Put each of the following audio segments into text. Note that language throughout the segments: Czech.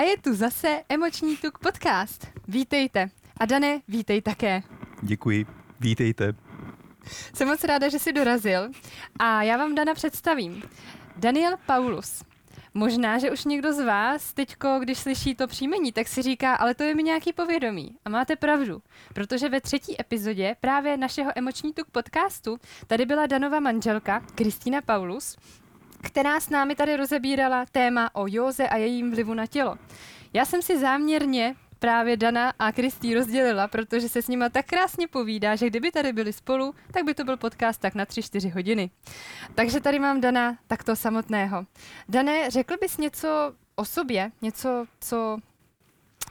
A je tu zase Emoční tuk podcast. Vítejte. A Dané, vítej také. Děkuji, vítejte. Jsem moc ráda, že jsi dorazil a já vám Dana představím. Daniel Paulus. Možná, že už někdo z vás teďko, když slyší to příjmení, tak si říká, ale to je mi nějaký povědomí. A máte pravdu, protože ve třetí epizodě právě našeho Emoční tuk podcastu tady byla Danova manželka Kristýna Paulus, která s námi tady rozebírala téma o józe a jejím vlivu na tělo. Já jsem si záměrně právě Dana a Kristý rozdělila, protože se s nima tak krásně povídá, že kdyby tady byli spolu, tak by to byl podcast tak na 3-4 hodiny. Takže tady mám Dana takto samotného. Dané, řekl bys něco o sobě, něco, co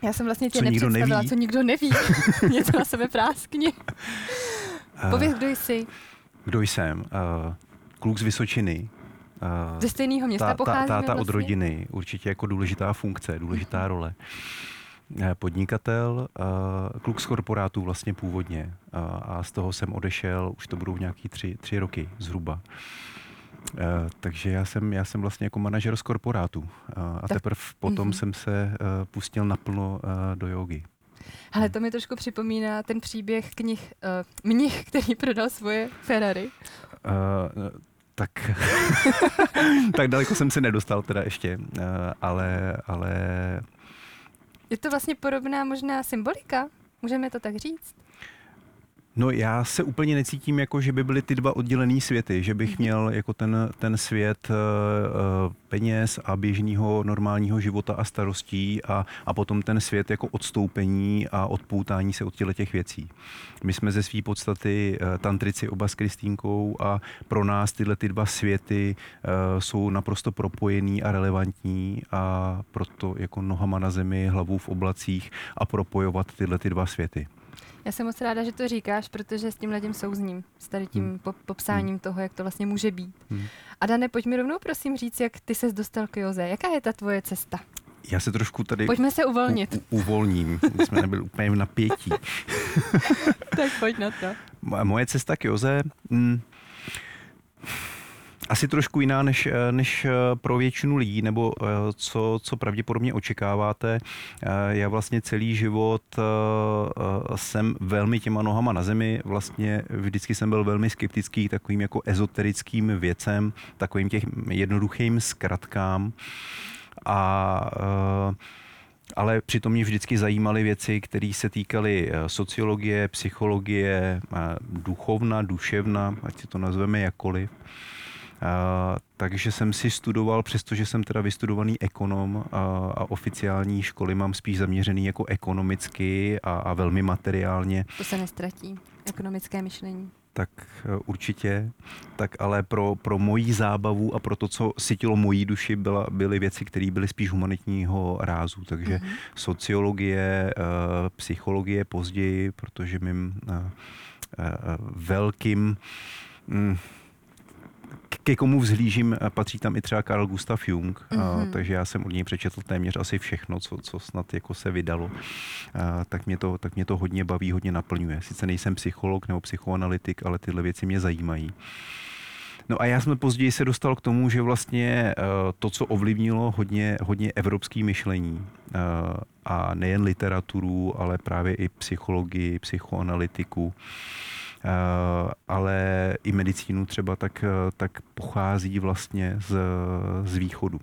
já jsem vlastně tě co nikdo nepředstavila, neví. co nikdo neví. něco na sebe práskni. Pověz, kdo jsi. Kdo jsem? Uh, kluk z Vysočiny. Ze stejného města tá, tá, pocházíme táta vlastně? od rodiny, určitě jako důležitá funkce, důležitá role. Eh, Podnikatel, uh, kluk z korporátu vlastně původně uh, a z toho jsem odešel, už to budou nějaký tři, tři roky zhruba. Uh, takže já jsem, já jsem vlastně jako manažer z korporátu uh, a Tak- teprve potom mhm. jsem se uh, pustil naplno uh, do jogy. Hele, to mi trošku připomíná ten příběh knih, uh, mnich, který prodal svoje Ferrari. Uh, tak, tak daleko jsem se nedostal teda ještě, uh, ale, ale Je to vlastně podobná možná symbolika? Můžeme to tak říct? No já se úplně necítím jako, že by byly ty dva oddělený světy, že bych měl jako ten, ten svět uh, peněz a běžného normálního života a starostí a, a potom ten svět jako odstoupení a odpoutání se od těchto těch věcí. My jsme ze své podstaty uh, tantrici oba s Kristýnkou a pro nás tyhle ty dva světy uh, jsou naprosto propojený a relevantní a proto jako nohama na zemi, hlavou v oblacích a propojovat tyhle ty dva světy. Já jsem moc ráda, že to říkáš, protože s tím lidem souzním, s tady tím Hmm. po- popsáním toho, jak to vlastně může být. Hmm. A Dane, pojď mi rovnou prosím říct, jak ty ses dostal k Joze. Jaká je ta tvoje cesta? Já se trošku tady Pojďme se uvolnit. U, u, uvolním, my jsme nebyli úplně v napětí. tak pojď na to. Mo- Moje cesta k Joze, mm, asi trošku jiná než, eh, než eh, pro většinu lidí, nebo eh, co, co pravděpodobně očekáváte. Já vlastně celý život jsem velmi těma nohama na zemi, vlastně vždycky jsem byl velmi skeptický takovým jako ezoterickým věcem, takovým těch jednoduchým zkratkám. A ale přitom mě vždycky zajímaly věci, které se týkaly sociologie, psychologie, duchovna, duševna, ať si to nazveme jakkoliv. Takže jsem si studoval, přestože jsem teda vystudovaný ekonom a, a oficiální školy mám spíš zaměřený jako ekonomicky a, a velmi materiálně, To se nestratí. Ekonomické myšlení. tak eh, určitě. Tak ale pro, pro moji zábavu a pro to, co sytilo mojí duši, byla, byly věci, které byly spíš humanitního rázu. Takže Mhm. sociologie, eh, psychologie později, protože mým eh, velkým mm, ke komu vzhlížím, eh, patří tam i třeba Carl Gustav Jung, Mhm. mm-hmm. takže já jsem od něj přečetl téměř asi všechno, co, co snad jako se vydalo. A, tak, mě to, tak mě to hodně baví, hodně naplňuje. Sice nejsem psycholog nebo psychoanalytik, ale tyhle věci mě zajímají. No a já jsem později se dostal k tomu, že vlastně eh, to, co ovlivnilo hodně, hodně evropský myšlení eh, a nejen literaturu, ale právě i psychologii, psychoanalytiku, eh, ale i medicínu třeba, tak, eh, tak pochází vlastně z, z východu.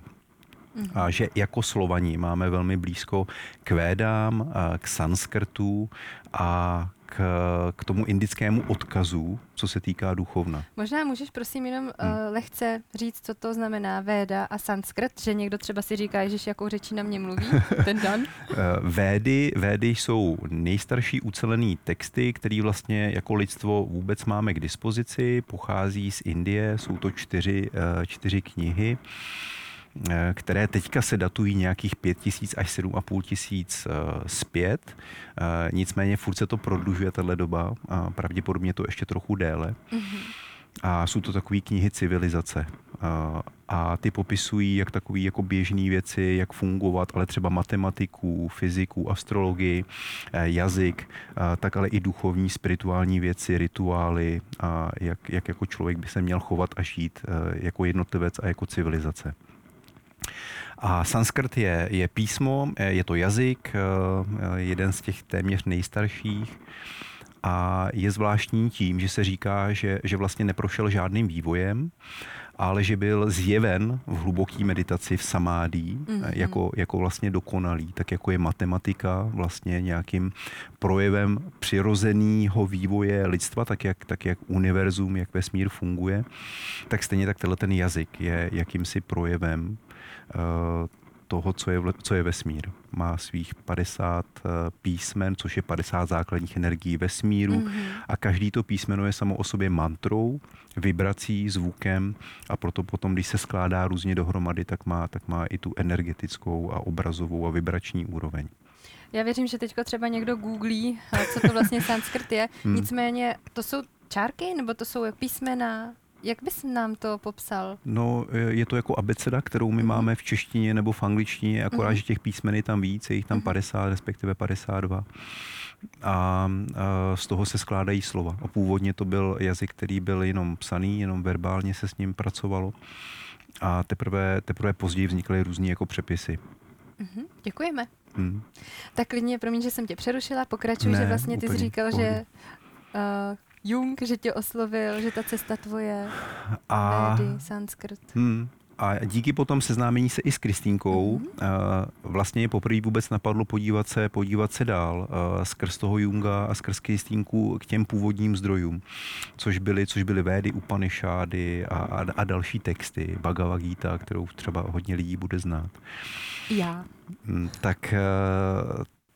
Mhm. A že jako Slovani máme velmi blízko k Védám, a k sanskrtu a k, k tomu indickému odkazu, co se týká duchovna. Možná můžeš prosím jenom Hmm. uh, lehce říct, co to znamená Véda a sanskrt, že někdo třeba si říká, Ježiš, jakou řečí na mě mluví, ten Dan. Eh, Védy, Védy jsou nejstarší ucelený texty, které vlastně jako lidstvo vůbec máme k dispozici, pochází z Indie, jsou to čtyři, eh, čtyři knihy. Eh, které teďka se datují nějakých 5 tisíc až 7,5 tisíc eh, zpět. Eh, Nicméně furt se to prodlužuje, tahle doba, a pravděpodobně to ještě trochu déle. Mhm. A jsou to takové knihy civilizace. A, a ty popisují jak takové jako běžné věci, jak fungovat, ale třeba matematiku, fyziku, astrologii, jazyk, tak ale i duchovní, spirituální věci, rituály a jak, jak jako člověk by se měl chovat a žít jako jednotlivec a jako civilizace. A sanskrt je, je písmo, je to jazyk, jeden z těch téměř nejstarších a je zvláštní tím, že se říká, že, že vlastně neprošel žádným vývojem, ale že byl zjeven v hluboké meditaci v samádí mm-hmm. jako, jako vlastně dokonalý, tak jako je matematika vlastně nějakým projevem přirozeného vývoje lidstva, tak jak, tak jak univerzum, jak vesmír funguje, tak stejně tak tenhle ten jazyk je jakýmsi projevem toho, co je, co je vesmír. Má svých 50 eh, písmen, což je 50 základních energií vesmíru mm-hmm. a každý to písmeno je samo o sobě mantrou, vibrací, zvukem a proto potom, když se skládá různě dohromady, tak má, tak má i tu energetickou a obrazovou a vibrační úroveň. Já věřím, že teďko třeba někdo googlí, eh, co to vlastně sanskrt je. Hmm. Nicméně to jsou čárky nebo to jsou písmena? Jak bys nám to popsal? No, je to jako abeceda, kterou my mm. máme v češtině nebo v angličtině, akorát, mm. že těch písmen je tam víc, je jich tam mm. 50, respektive 52. A, a z toho se skládají slova. A původně to byl jazyk, který byl jenom psaný, jenom verbálně se s ním pracovalo. A teprve, teprve později vznikaly různé jako přepisy. Mm-hmm, děkujeme. Hmm. Tak klidně, promiň, že jsem tě přerušila, pokračuj, ne, že vlastně ty jsi říkal, pohodě. že uh, Jung, že tě oslovil, že ta cesta tvoje, a... Védy, sanskrt. Hmm. A díky potom seznámení se i s Kristýnkou, mm-hmm. vlastně je poprvé vůbec napadlo podívat se, podívat se dál skrz toho Junga a skrz Kristýnku k těm původním zdrojům, což byly, což byly Védy, Upanishády a, a, a další texty, Bhagavad Gita, kterou třeba hodně lidí bude znát. Já. Hmm, tak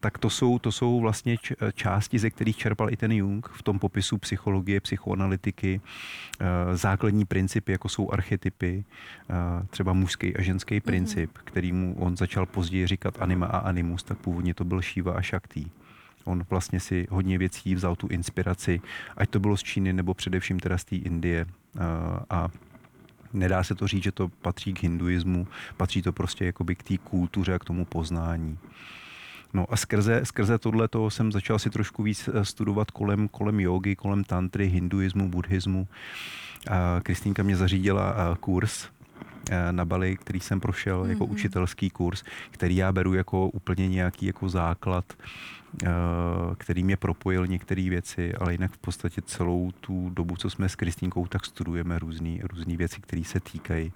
tak to jsou, to jsou vlastně části, ze kterých čerpal i ten Jung v tom popisu psychologie, psychoanalytiky, eh, základní principy, jako jsou archetypy, eh, třeba mužský a ženský mhm. princip, mm-hmm. kterýmu on začal později říkat anima a animus, tak původně to byl Shiva a Shakti. On vlastně si hodně věcí vzal tu inspiraci, ať to bylo z Číny nebo především teda z té Indie. Eh, a nedá se to říct, že to patří k hinduismu, patří to prostě jakoby k té kultuře a k tomu poznání. No a skrze, skrze tohle jsem začal si trošku víc eh, studovat kolem, kolem jogy, kolem tantry, hinduismu, buddhismu. Kristýnka mě zařídila eh, kurz eh, na Bali, který jsem prošel mm-hmm. jako mhm. učitelský kurz, který já beru jako úplně nějaký jako základ, který mě propojil některé věci, ale jinak v podstatě celou tu dobu, co jsme s Kristýnkou, tak studujeme různé věci, které se týkají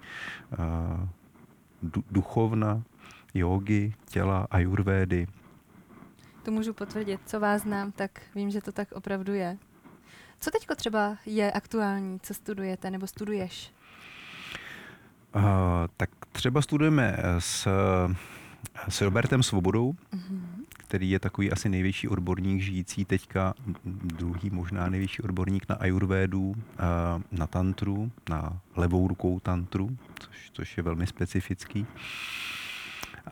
duchovna, jogy, těla, ajurvédy, to můžu potvrdit. Co vás znám, tak vím, že to tak opravdu je. Co teďko třeba je aktuální, co studujete nebo studuješ? Uh, tak třeba studujeme s, s Robertem Svobodou, uh-huh. který je takový asi největší odborník žijící teďka, druhý možná největší odborník na ajurvédu, uh, na tantru, na levou rukou tantru, což, což je velmi specifický. Uh,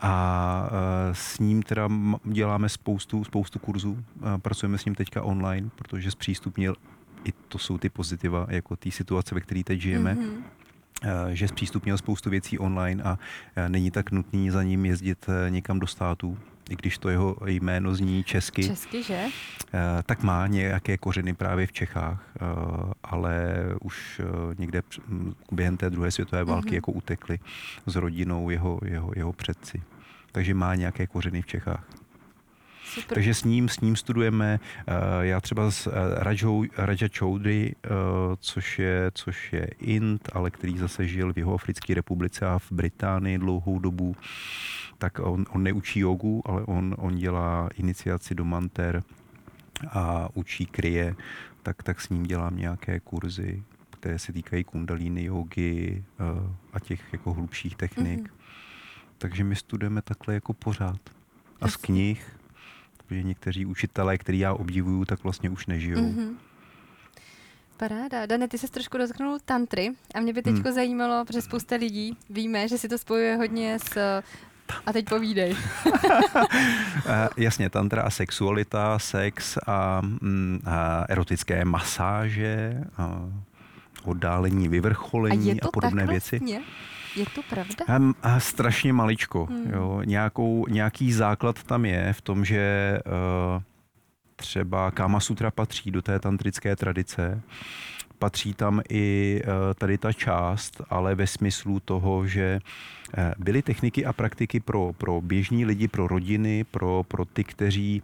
a e, s ním teda děláme spoustu, spoustu kurzů. Pracujeme s ním teďka online, protože zpřístupnil i to jsou ty pozitiva, jako té situace, ve které teď žijeme. Mm-hmm že zpřístupnil spoustu věcí online a není tak nutný za ním jezdit někam do států, i když to jeho jméno zní česky. Česky, že? Tak má nějaké kořeny právě v Čechách, ale už někde během té druhé světové války mm-hmm. jako utekli s rodinou jeho, jeho, jeho předci takže má nějaké kořeny v Čechách. Super. Takže s ním, s ním studujeme, uh, já třeba s uh, Rajou, Raja Choudry, uh, což, je, což je Int, ale který zase žil v Jihoafrické republice a v Británii dlouhou dobu, tak on, on neučí jogu, ale on, on dělá iniciaci do manter a učí kryje, tak, tak s ním dělám nějaké kurzy, které se týkají kundalíny jogy a těch jako hlubších technik. Mm-hmm takže my studujeme takhle jako pořád. A z knih, protože někteří učitelé, který já obdivuju, tak vlastně už nežijou. Mm-hmm. Paráda. Dane, ty se trošku dotknul tantry a mě by teď hmm. zajímalo, protože spousta lidí víme, že si to spojuje hodně s a teď povídej. Eh, jasně, tantra a sexualita, sex a, mm, a erotické masáže, a oddálení, vyvrcholení a, a podobné věci. Vlastně? Je to pravda? A, a strašně maličko. Hmm. Jo. Nějakou, nějaký základ tam je v tom, že uh, třeba Kama Sutra patří do té tantrické tradice, patří tam i eh, tady ta část, ale ve smyslu toho, že eh, byly techniky a praktiky pro, pro běžní lidi, pro rodiny, pro, pro ty, kteří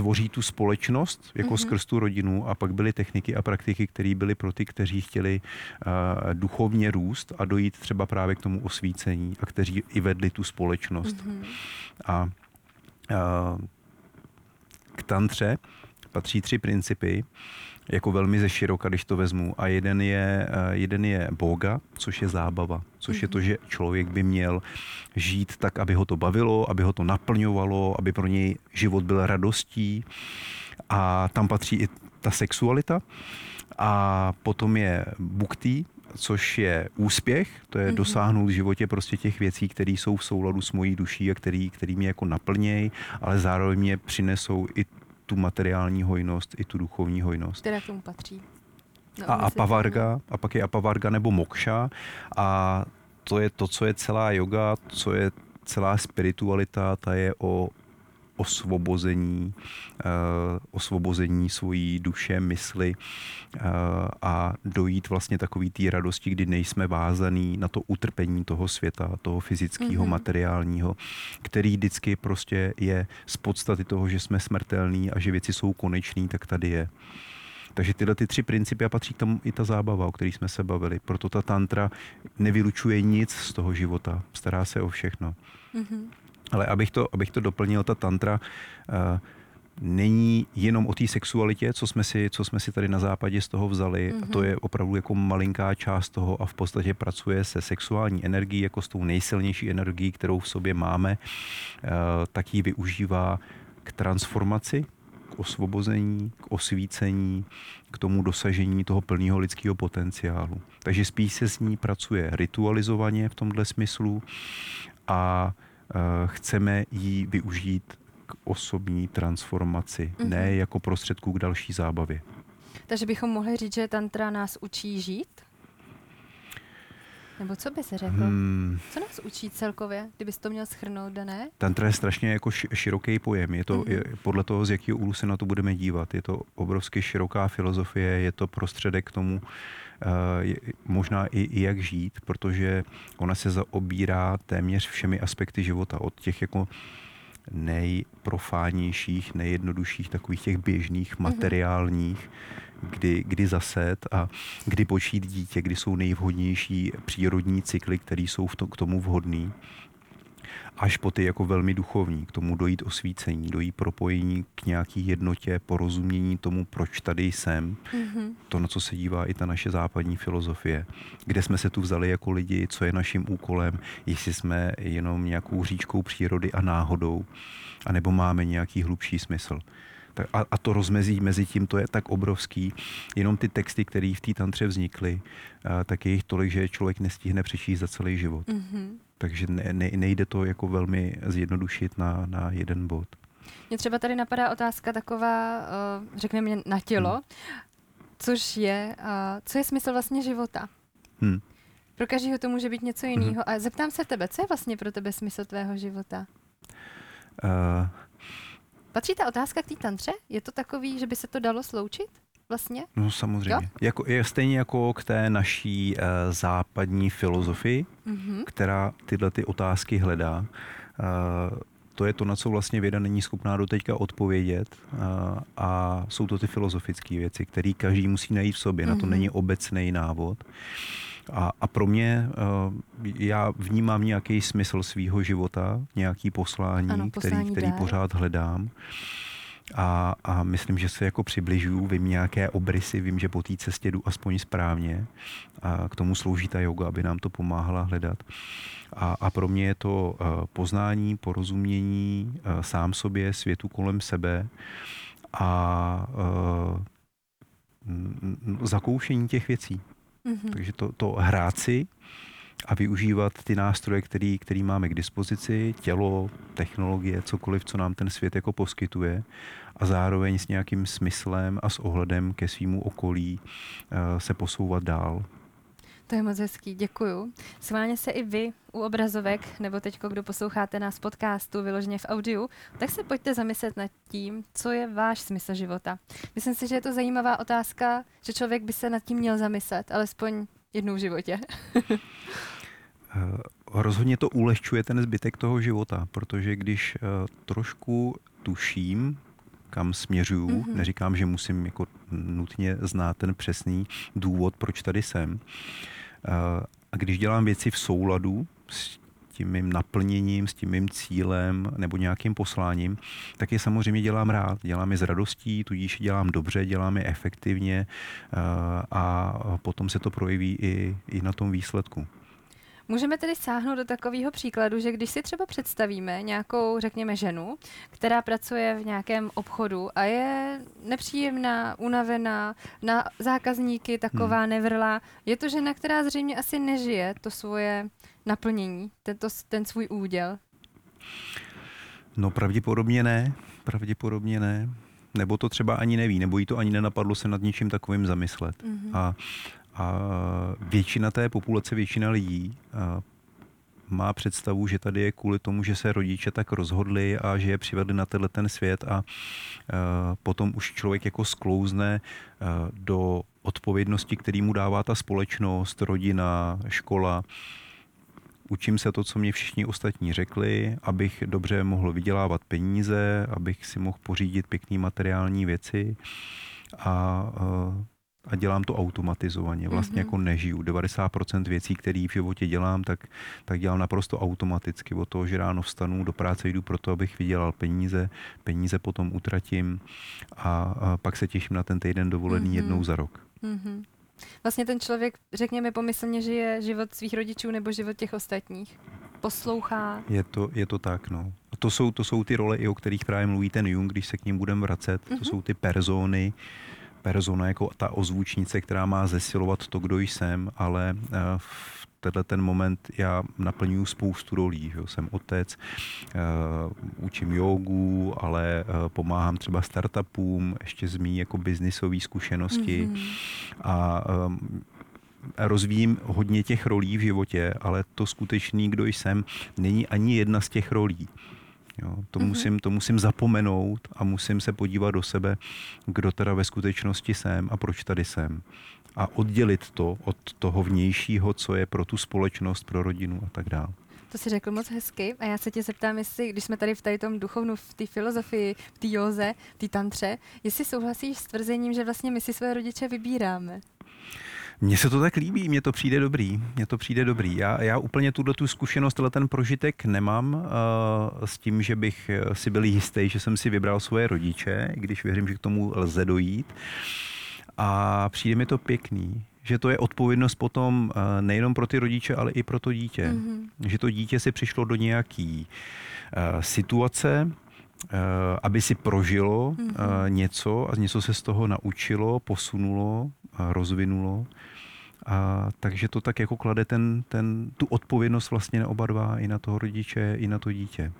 tvoří tu společnost jako mm-hmm. skrz tu rodinu a pak byly techniky a praktiky, které byly pro ty, kteří chtěli uh, duchovně růst a dojít třeba právě k tomu osvícení a kteří i vedli tu společnost. Mm-hmm. A uh, k tantře patří tři principy, jako velmi ze široka, když to vezmu. A jeden je, uh, jeden je boga, což je zábava, což je to, mhm. že člověk by měl žít tak, aby ho to bavilo, aby ho to naplňovalo, aby pro něj život byl radostí. A tam patří i ta sexualita. A potom je bukti, což je úspěch, to je mm-hmm. dosáhnout v životě prostě těch věcí, které jsou v souladu s mojí duší a který, který mě jako naplnějí, ale zároveň mě přinesou i tu materiální hojnost, i tu duchovní hojnost. Která k tomu patří. No, a apavarga, a pak je apavarga nebo mokša a to je to, co je celá yoga, co je celá spiritualita, ta je o osvobození, uh, osvobození svojí duše, mysli uh, a dojít vlastně takový té radosti, kdy nejsme vázaný na to utrpení toho světa, toho fyzického, mm-hmm. materiálního, který vždycky prostě je z podstaty toho, že jsme smrtelní a že věci jsou konečný, tak tady je. Takže tyhle ty tři principy a patří k tomu i ta zábava, o které jsme se bavili. Proto ta tantra nevylučuje nic z toho života, stará se o všechno. Mm-hmm. Ale abych to, abych to doplnil, ta tantra uh, není jenom o té sexualitě, co jsme, si, co jsme si tady na západě z toho vzali. Mm-hmm. A to mhm. je opravdu jako malinká část toho a v podstatě pracuje se sexuální energií jako s tou nejsilnější energií, kterou v sobě máme, uh, tak ji využívá k transformaci, k osvobození, k osvícení, k tomu dosažení toho plného lidského potenciálu. Takže spíš se s ní pracuje ritualizovaně v tomhle smyslu a chceme ji využít k osobní transformaci, mm-hmm. ne jako prostředku k další zábavě. Takže bychom mohli říct, že tantra nás učí žít? Nebo co by se řekl? Hmm. Co nás učí celkově, kdybys to měl schrnout, Dané? Tantra je strašně jako široký pojem. Je to mm-hmm. je, podle toho, z jakého úhlu se na to budeme dívat. Je to obrovsky široká filozofie, je to prostředek k tomu, uh, možná i, i jak žít, protože ona se zaobírá téměř všemi aspekty života. Od těch jako nejprofánějších, nejjednodušších, takových těch běžných, mhm. materiálních, kdy, kdy zaset a kdy počít dítě, kdy jsou nejvhodnější přírodní cykly, které jsou v to, k tomu vhodný až po ty jako velmi duchovní, k tomu dojít osvícení, dojít propojení k nějaký jednotě, porozumění tomu, proč tady jsem. Mm-hmm. To, na co se dívá i ta naše západní filozofie. Kde jsme se tu vzali jako lidi, co je naším úkolem, jestli jsme jenom nějakou říčkou přírody a náhodou, anebo máme nějaký hlubší smysl. A, a to rozmezí mezi tím, to je tak obrovský. Jenom ty texty, které v té tantře vznikly, tak je jich tolik, že člověk nestihne přečíst za celý život. Mm-hmm. Takže ne, ne, nejde to jako velmi zjednodušit na, na jeden bod. Mně třeba tady napadá otázka taková, řekněme na tělo, hmm. což je, co je smysl vlastně života? Hmm. Pro každého to může být něco jiného. Hmm. A zeptám se tebe, co je vlastně pro tebe smysl tvého života? Uh, Patří ta otázka k té tantře? Je to takový, že by se to dalo sloučit? Vlastně? No samozřejmě. Jako, je stejně jako k té naší uh, západní filozofii, mm-hmm. která tyhle ty otázky hledá. Uh, to je to, na co vlastně věda není schopná do teďka odpovědět uh, a jsou to ty filozofické věci, které každý musí najít v sobě. Mm-hmm. Na to mhm. není obecný návod. A, a pro mě, uh, já vnímám nějaký smysl svého života, nějaký poslání, ano, poslání který, který pořád hledám. A, a myslím, že se jako přibližuju, vím nějaké obrysy, vím, že po té cestě jdu aspoň správně. A k tomu slouží ta yoga, aby nám to pomáhala hledat. A, a pro mě je to uh, poznání, porozumění uh, sám sobě, světu kolem sebe a zakoušení těch věcí. Mm-hmm. Takže to, to hrát si a využívat ty nástroje, který, který máme k dispozici, tělo, technologie, cokoliv, co nám ten svět jako poskytuje a zároveň s nějakým smyslem a s ohledem ke svýmu okolí uh, se posouvat dál. To je moc hezký, děkuju. Schválně se i vy u obrazovek, nebo teď, kdo posloucháte nás podcastu vyloženě v audiu, tak se pojďte zamyslet nad tím, co je váš smysl života. Myslím si, že je to zajímavá otázka, že člověk by se nad tím měl zamyslet, alespoň jednou v životě. Eh, rozhodně to ulehčuje ten zbytek toho života, protože když eh, trošku tuším, kam směřuju, mm-hmm. neříkám, že musím jako nutně znát ten přesný důvod, proč tady jsem. Eh, a když dělám věci v souladu s tím mým naplněním, s tím mým cílem nebo nějakým posláním, tak je samozřejmě dělám rád. Dělám je s radostí, tudíž dělám dobře, dělám je efektivně a potom se to projeví i, i na tom výsledku. Můžeme tedy sáhnout do takového příkladu, že když si třeba představíme nějakou, řekněme, ženu, která pracuje v nějakém obchodu a je nepříjemná, unavená, na zákazníky taková hmm. nevrlá, je to žena, která zřejmě asi nežije to svoje naplnění, tento, ten svůj úděl. No pravděpodobně ne, pravděpodobně ne nebo to třeba ani neví, nebo jí to ani nenapadlo se nad ničím takovým zamyslet. Mm-hmm. A a většina té populace, většina lidí má představu, že tady je kvůli tomu, že se rodiče tak rozhodli a že je přivedli na tenhle ten svět a potom už člověk jako sklouzne do odpovědnosti, který mu dává ta společnost, rodina, škola. Učím se to, co mě všichni ostatní řekli, abych dobře mohl vydělávat peníze, abych si mohl pořídit pěkné materiální věci a a dělám to automatizovaně. Vlastně mm-hmm. jako nežiju. 90% věcí, které v životě dělám, tak, tak dělám naprosto automaticky. Od toho, že ráno vstanu, do práce jdu proto, abych vydělal peníze, peníze potom utratím a, a pak se těším na ten týden dovolený mm-hmm. jednou za rok. Mm-hmm. Vlastně ten člověk, řekněme, pomyslně žije život svých rodičů nebo život těch ostatních. Poslouchá. Je to, je to tak, no. A to jsou, to jsou ty role, i o kterých právě mluví ten Jung, když se k ním budeme vracet. Mm-hmm. To mhm. jsou ty persony, persona jako ta ozvučnice, která má zesilovat to, kdo jsem, ale eh, v tenhle ten moment já naplňuji spoustu rolí. Že? Jsem otec, uh, učím jogu, ale uh, pomáhám třeba startupům, ještě z mý jako biznisové zkušenosti mm-hmm. a um, rozvíjím hodně těch rolí v životě, ale to skutečný, kdo jsem, není ani jedna z těch rolí. Jo, to, mm-hmm. musím, to musím zapomenout a musím se podívat do sebe, kdo teda ve skutečnosti jsem a proč tady jsem. A oddělit to od toho vnějšího, co je pro tu společnost, pro rodinu a tak dále. To si řekl moc hezky a já se tě zeptám, jestli, když jsme tady v tady tom duchovnu, v té filozofii, v té józe, v té tantře, jestli souhlasíš s tvrzením, že vlastně my si své rodiče vybíráme. Mně se to tak líbí, mně to přijde dobrý, mně to přijde dobrý. Já, já úplně tuto tu zkušenost, ten prožitek nemám uh, s tím, že bych si byl jistý, že jsem si vybral svoje rodiče, i když věřím, že k tomu lze dojít. A přijde mi to pěkný, že to je odpovědnost potom uh, nejenom pro ty rodiče, ale i pro to dítě. Mm-hmm. Že to dítě si přišlo do nějaký uh, situace, aby si prožilo mm-hmm. něco a něco se z toho naučilo, posunulo, rozvinulo a takže to tak jako klade ten, ten, tu odpovědnost vlastně na oba dva, i na toho rodiče, i na to dítě.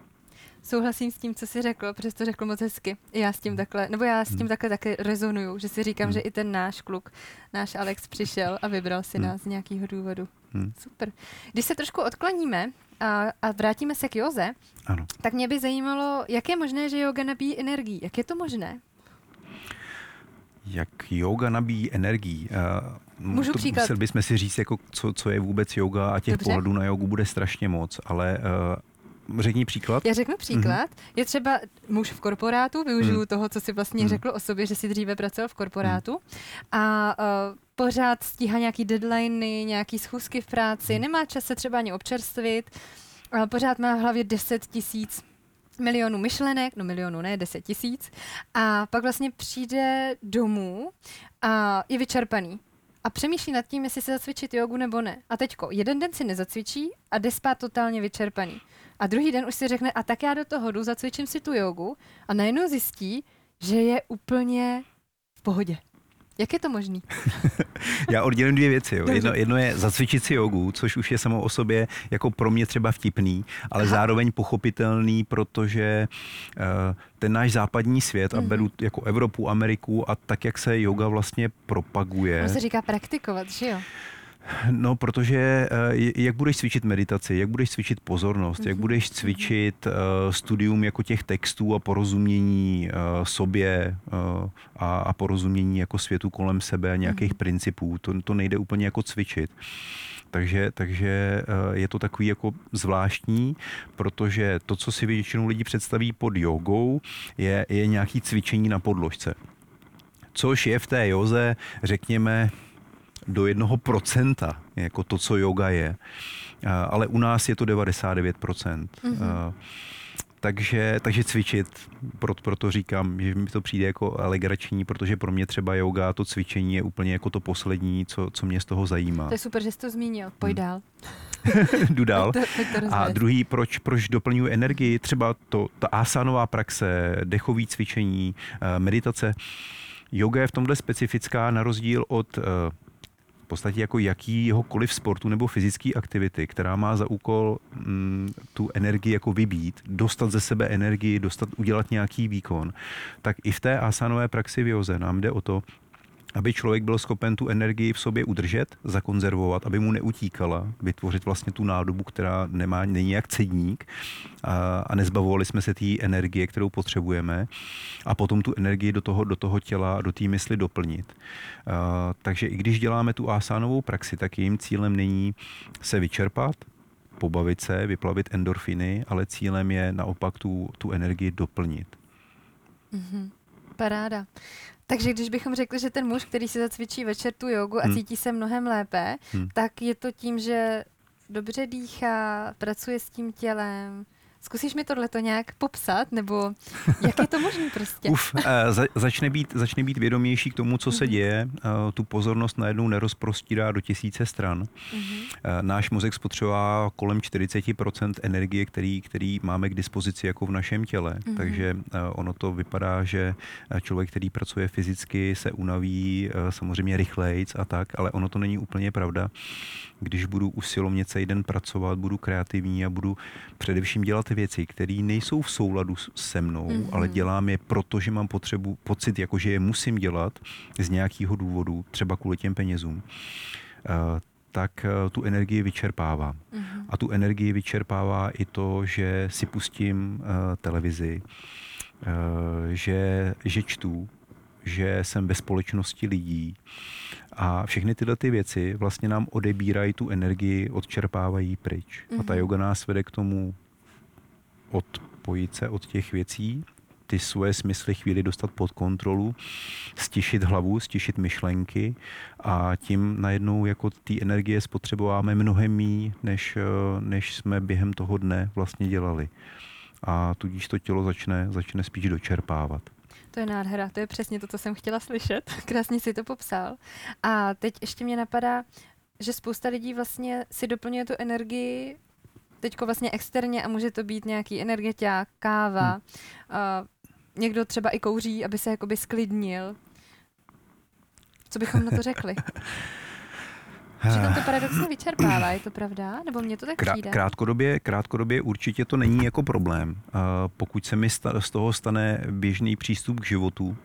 Souhlasím s tím, co jsi řekl, protože to řekl moc hezky. Já s tím takhle, nebo já s tím hmm. takhle také rezonuju, že si říkám, hmm. že i ten náš kluk, náš Alex přišel a vybral si hmm. nás z nějakého důvodu. Hmm. Super. Když se trošku odkloníme a, a vrátíme se k Joze, ano. tak mě by zajímalo, jak je možné, že yoga nabíjí energii. Jak je to možné? Jak yoga nabíjí energii? Uh, Můžu to příklad. Museli bychom si říct, jako, co, co je vůbec yoga a těch Dobře. pohledů na jogu bude strašně moc, ale uh, řekni příklad. Já řeknu příklad. Mm-hmm. Je třeba muž v korporátu, využiju mm. toho, co si vlastně mm. řekl o sobě, že si dříve pracoval v korporátu mm. a uh, pořád stíhá nějaký deadliny, nějaký schůzky v práci, mm. nemá čas se třeba ani občerstvit, ale pořád má v hlavě 10 tisíc milionů myšlenek, no milionů ne, 10 tisíc, a pak vlastně přijde domů a je vyčerpaný a přemýšlí nad tím, jestli se zacvičit jogu nebo ne. A teďko, jeden den si nezacvičí a jde spát totálně vyčerpaný. A druhý den už si řekne, a tak já do toho jdu, zacvičím si tu jogu a najednou zjistí, že je úplně v pohodě. Jak je to možný? Já oddělím dvě věci. Jo. Jedno, jedno je zacvičit si jogu, což už je samo o sobě jako pro mě třeba vtipný, ale Aha. zároveň pochopitelný, protože uh, ten náš západní svět, mm-hmm. a mhm. beru jako Evropu, Ameriku a tak, jak se yoga vlastně propaguje. On se říká praktikovat, že jo? No, protože eh, jak budeš cvičit meditaci, jak budeš cvičit pozornost, jak Mhm. budeš cvičit uh, studium jako těch textů a porozumění uh, sobě a, a porozumění jako světu kolem sebe a nějakých Mhm. principů, to, to nejde úplně jako cvičit. Takže, takže eh, je to takový jako zvláštní, protože to, co si většinou lidi představí pod jogou, je, je nějaký cvičení na podložce. Což je v té joze, řekněme, do jednoho procenta, jako to, co yoga je. Ale u nás je to 99%. Mhm. Eh, Takže, takže cvičit, proto, proto říkám, že mi to přijde jako legrační, protože pro mě třeba yoga, to cvičení je úplně jako to poslední, co, co mě z toho zajímá. To je super, že jsi to zmínil. Pojď Hmm. dál. Jdu dál. To, to A druhý, proč, proč doplňuji energii, třeba to, ta asanová praxe, dechový cvičení, eh, meditace. Yoga je v tomhle specifická na rozdíl od eh, podstatě jako jakýhokoliv sportu nebo fyzické aktivity, která má za úkol mm, tu energii jako vybít, dostat ze sebe energii, dostat, udělat nějaký výkon, tak i v té asanové praxi v joze nám jde o to, aby člověk byl schopen tu energii v sobě udržet, zakonzervovat, aby mu neutíkala, vytvořit vlastně tu nádobu, která nemá, není jak cedník a, a nezbavovali jsme se té energie, kterou potřebujeme a potom tu energii do toho, do toho těla, do té mysli doplnit. A, takže i když děláme tu asánovou praxi, tak jejím cílem není se vyčerpat, pobavit se, vyplavit endorfiny, ale cílem je naopak tu, tu energii doplnit. Mhm. Paráda. Takže když bychom řekli, že ten muž, který si zacvičí večer tu jogu a Hmm. cítí se mnohem lépe, Hmm. tak je to tím, že dobře dýchá, pracuje s tím tělem. Zkusíš mi tohleto nějak popsat, nebo jak je to možné prostě? Uf, eh, za, začne, být, začne být vědomější k tomu, co se Mhm. děje. eh, Tu pozornost najednou nerozprostírá do tisíce stran. Mhm. Eh, Náš mozek spotřebová kolem 40% energie, který, který máme k dispozici jako v našem těle. Mhm. Takže ono to vypadá, že člověk, který pracuje fyzicky, se unaví samozřejmě rychlejc a tak, ale ono to není úplně pravda. Když budu usilovně celý den pracovat, budu kreativní a budu především dělat věci, které nejsou v souladu se mnou, Mhm. mm-hmm. ale dělám je proto, že mám potřebu, pocit, jako že je musím dělat z nějakého důvodu, třeba kvůli těm penězům, eh, tak eh, tu energii vyčerpává. Mhm. A tu energii vyčerpává i to, že si pustím uh, televizi, že, že čtu, že jsem ve společnosti lidí a všechny tyhle ty věci vlastně nám odebírají tu energii, odčerpávají pryč. A ta Mhm. yoga nás vede k tomu odpojit se od těch věcí, ty svoje smysly chvíli dostat pod kontrolu, stišit hlavu, stišit myšlenky a tím najednou jako té energie spotřebováme mnohem mí, než, eh, než jsme během toho dne vlastně dělali. A tudíž to tělo začne, začne spíš dočerpávat. To je nádhera, to je přesně to, co jsem chtěla slyšet. Krásně si to popsal. A teď ještě mě napadá, že spousta lidí vlastně si doplňuje tu energii teďko vlastně externě a může to být nějaký energeťák, káva, Hmm. a někdo třeba i kouří, aby se jakoby sklidnil. Co bychom na to řekli? Přitom to paradoxně vyčerpává, je to pravda? Nebo mně to tak Krá- přijde? krátkodobě, krátkodobě určitě to není jako problém. Uh, pokud se mi sta- z toho stane běžný přístup k životu,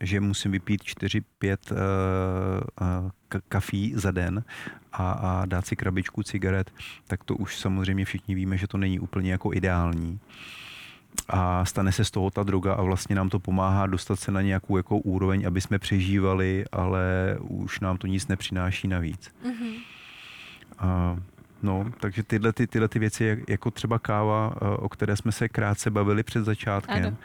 že musím vypít 4-5 uh, uh, kafí za den a, a dát si krabičku cigaret, tak to už samozřejmě všichni víme, že to není úplně jako ideální. A stane se z toho ta droga a vlastně nám to pomáhá dostat se na nějakou jako úroveň, aby jsme přežívali, ale už nám to nic nepřináší navíc. Mhm. A, no, takže tyhle, ty, tyhle ty věci, jak- jako třeba káva, eh, o které jsme se krátce bavili před začátkem, Ano.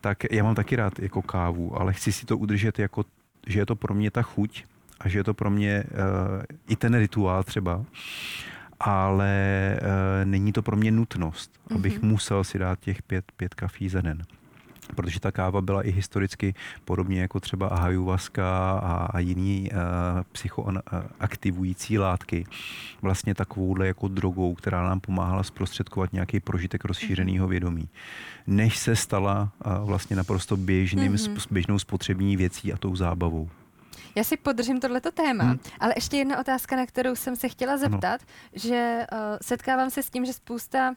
tak já mám taky rád jako kávu, ale chci si to udržet jako, že je to pro mě ta chuť a že je to pro mě uh, i ten rituál třeba, ale uh, není to pro mě nutnost, mm-hmm. abych Mhm. musel si dát těch pět, pět kafí za den protože ta káva byla i historicky podobně jako třeba ayahuasca a, a jiný uh, psychoaktivující látky. Vlastně takovouhle jako drogou, která nám pomáhala zprostředkovat nějaký prožitek rozšířeného vědomí. Než se stala uh, vlastně naprosto běžným, Mhm. mm-hmm. běžnou spotřební věcí a tou zábavou. Já si podržím tohleto téma, Hmm. hmm. ale ještě jedna otázka, na kterou jsem se chtěla zeptat, že uh, setkávám se s tím, že spousta,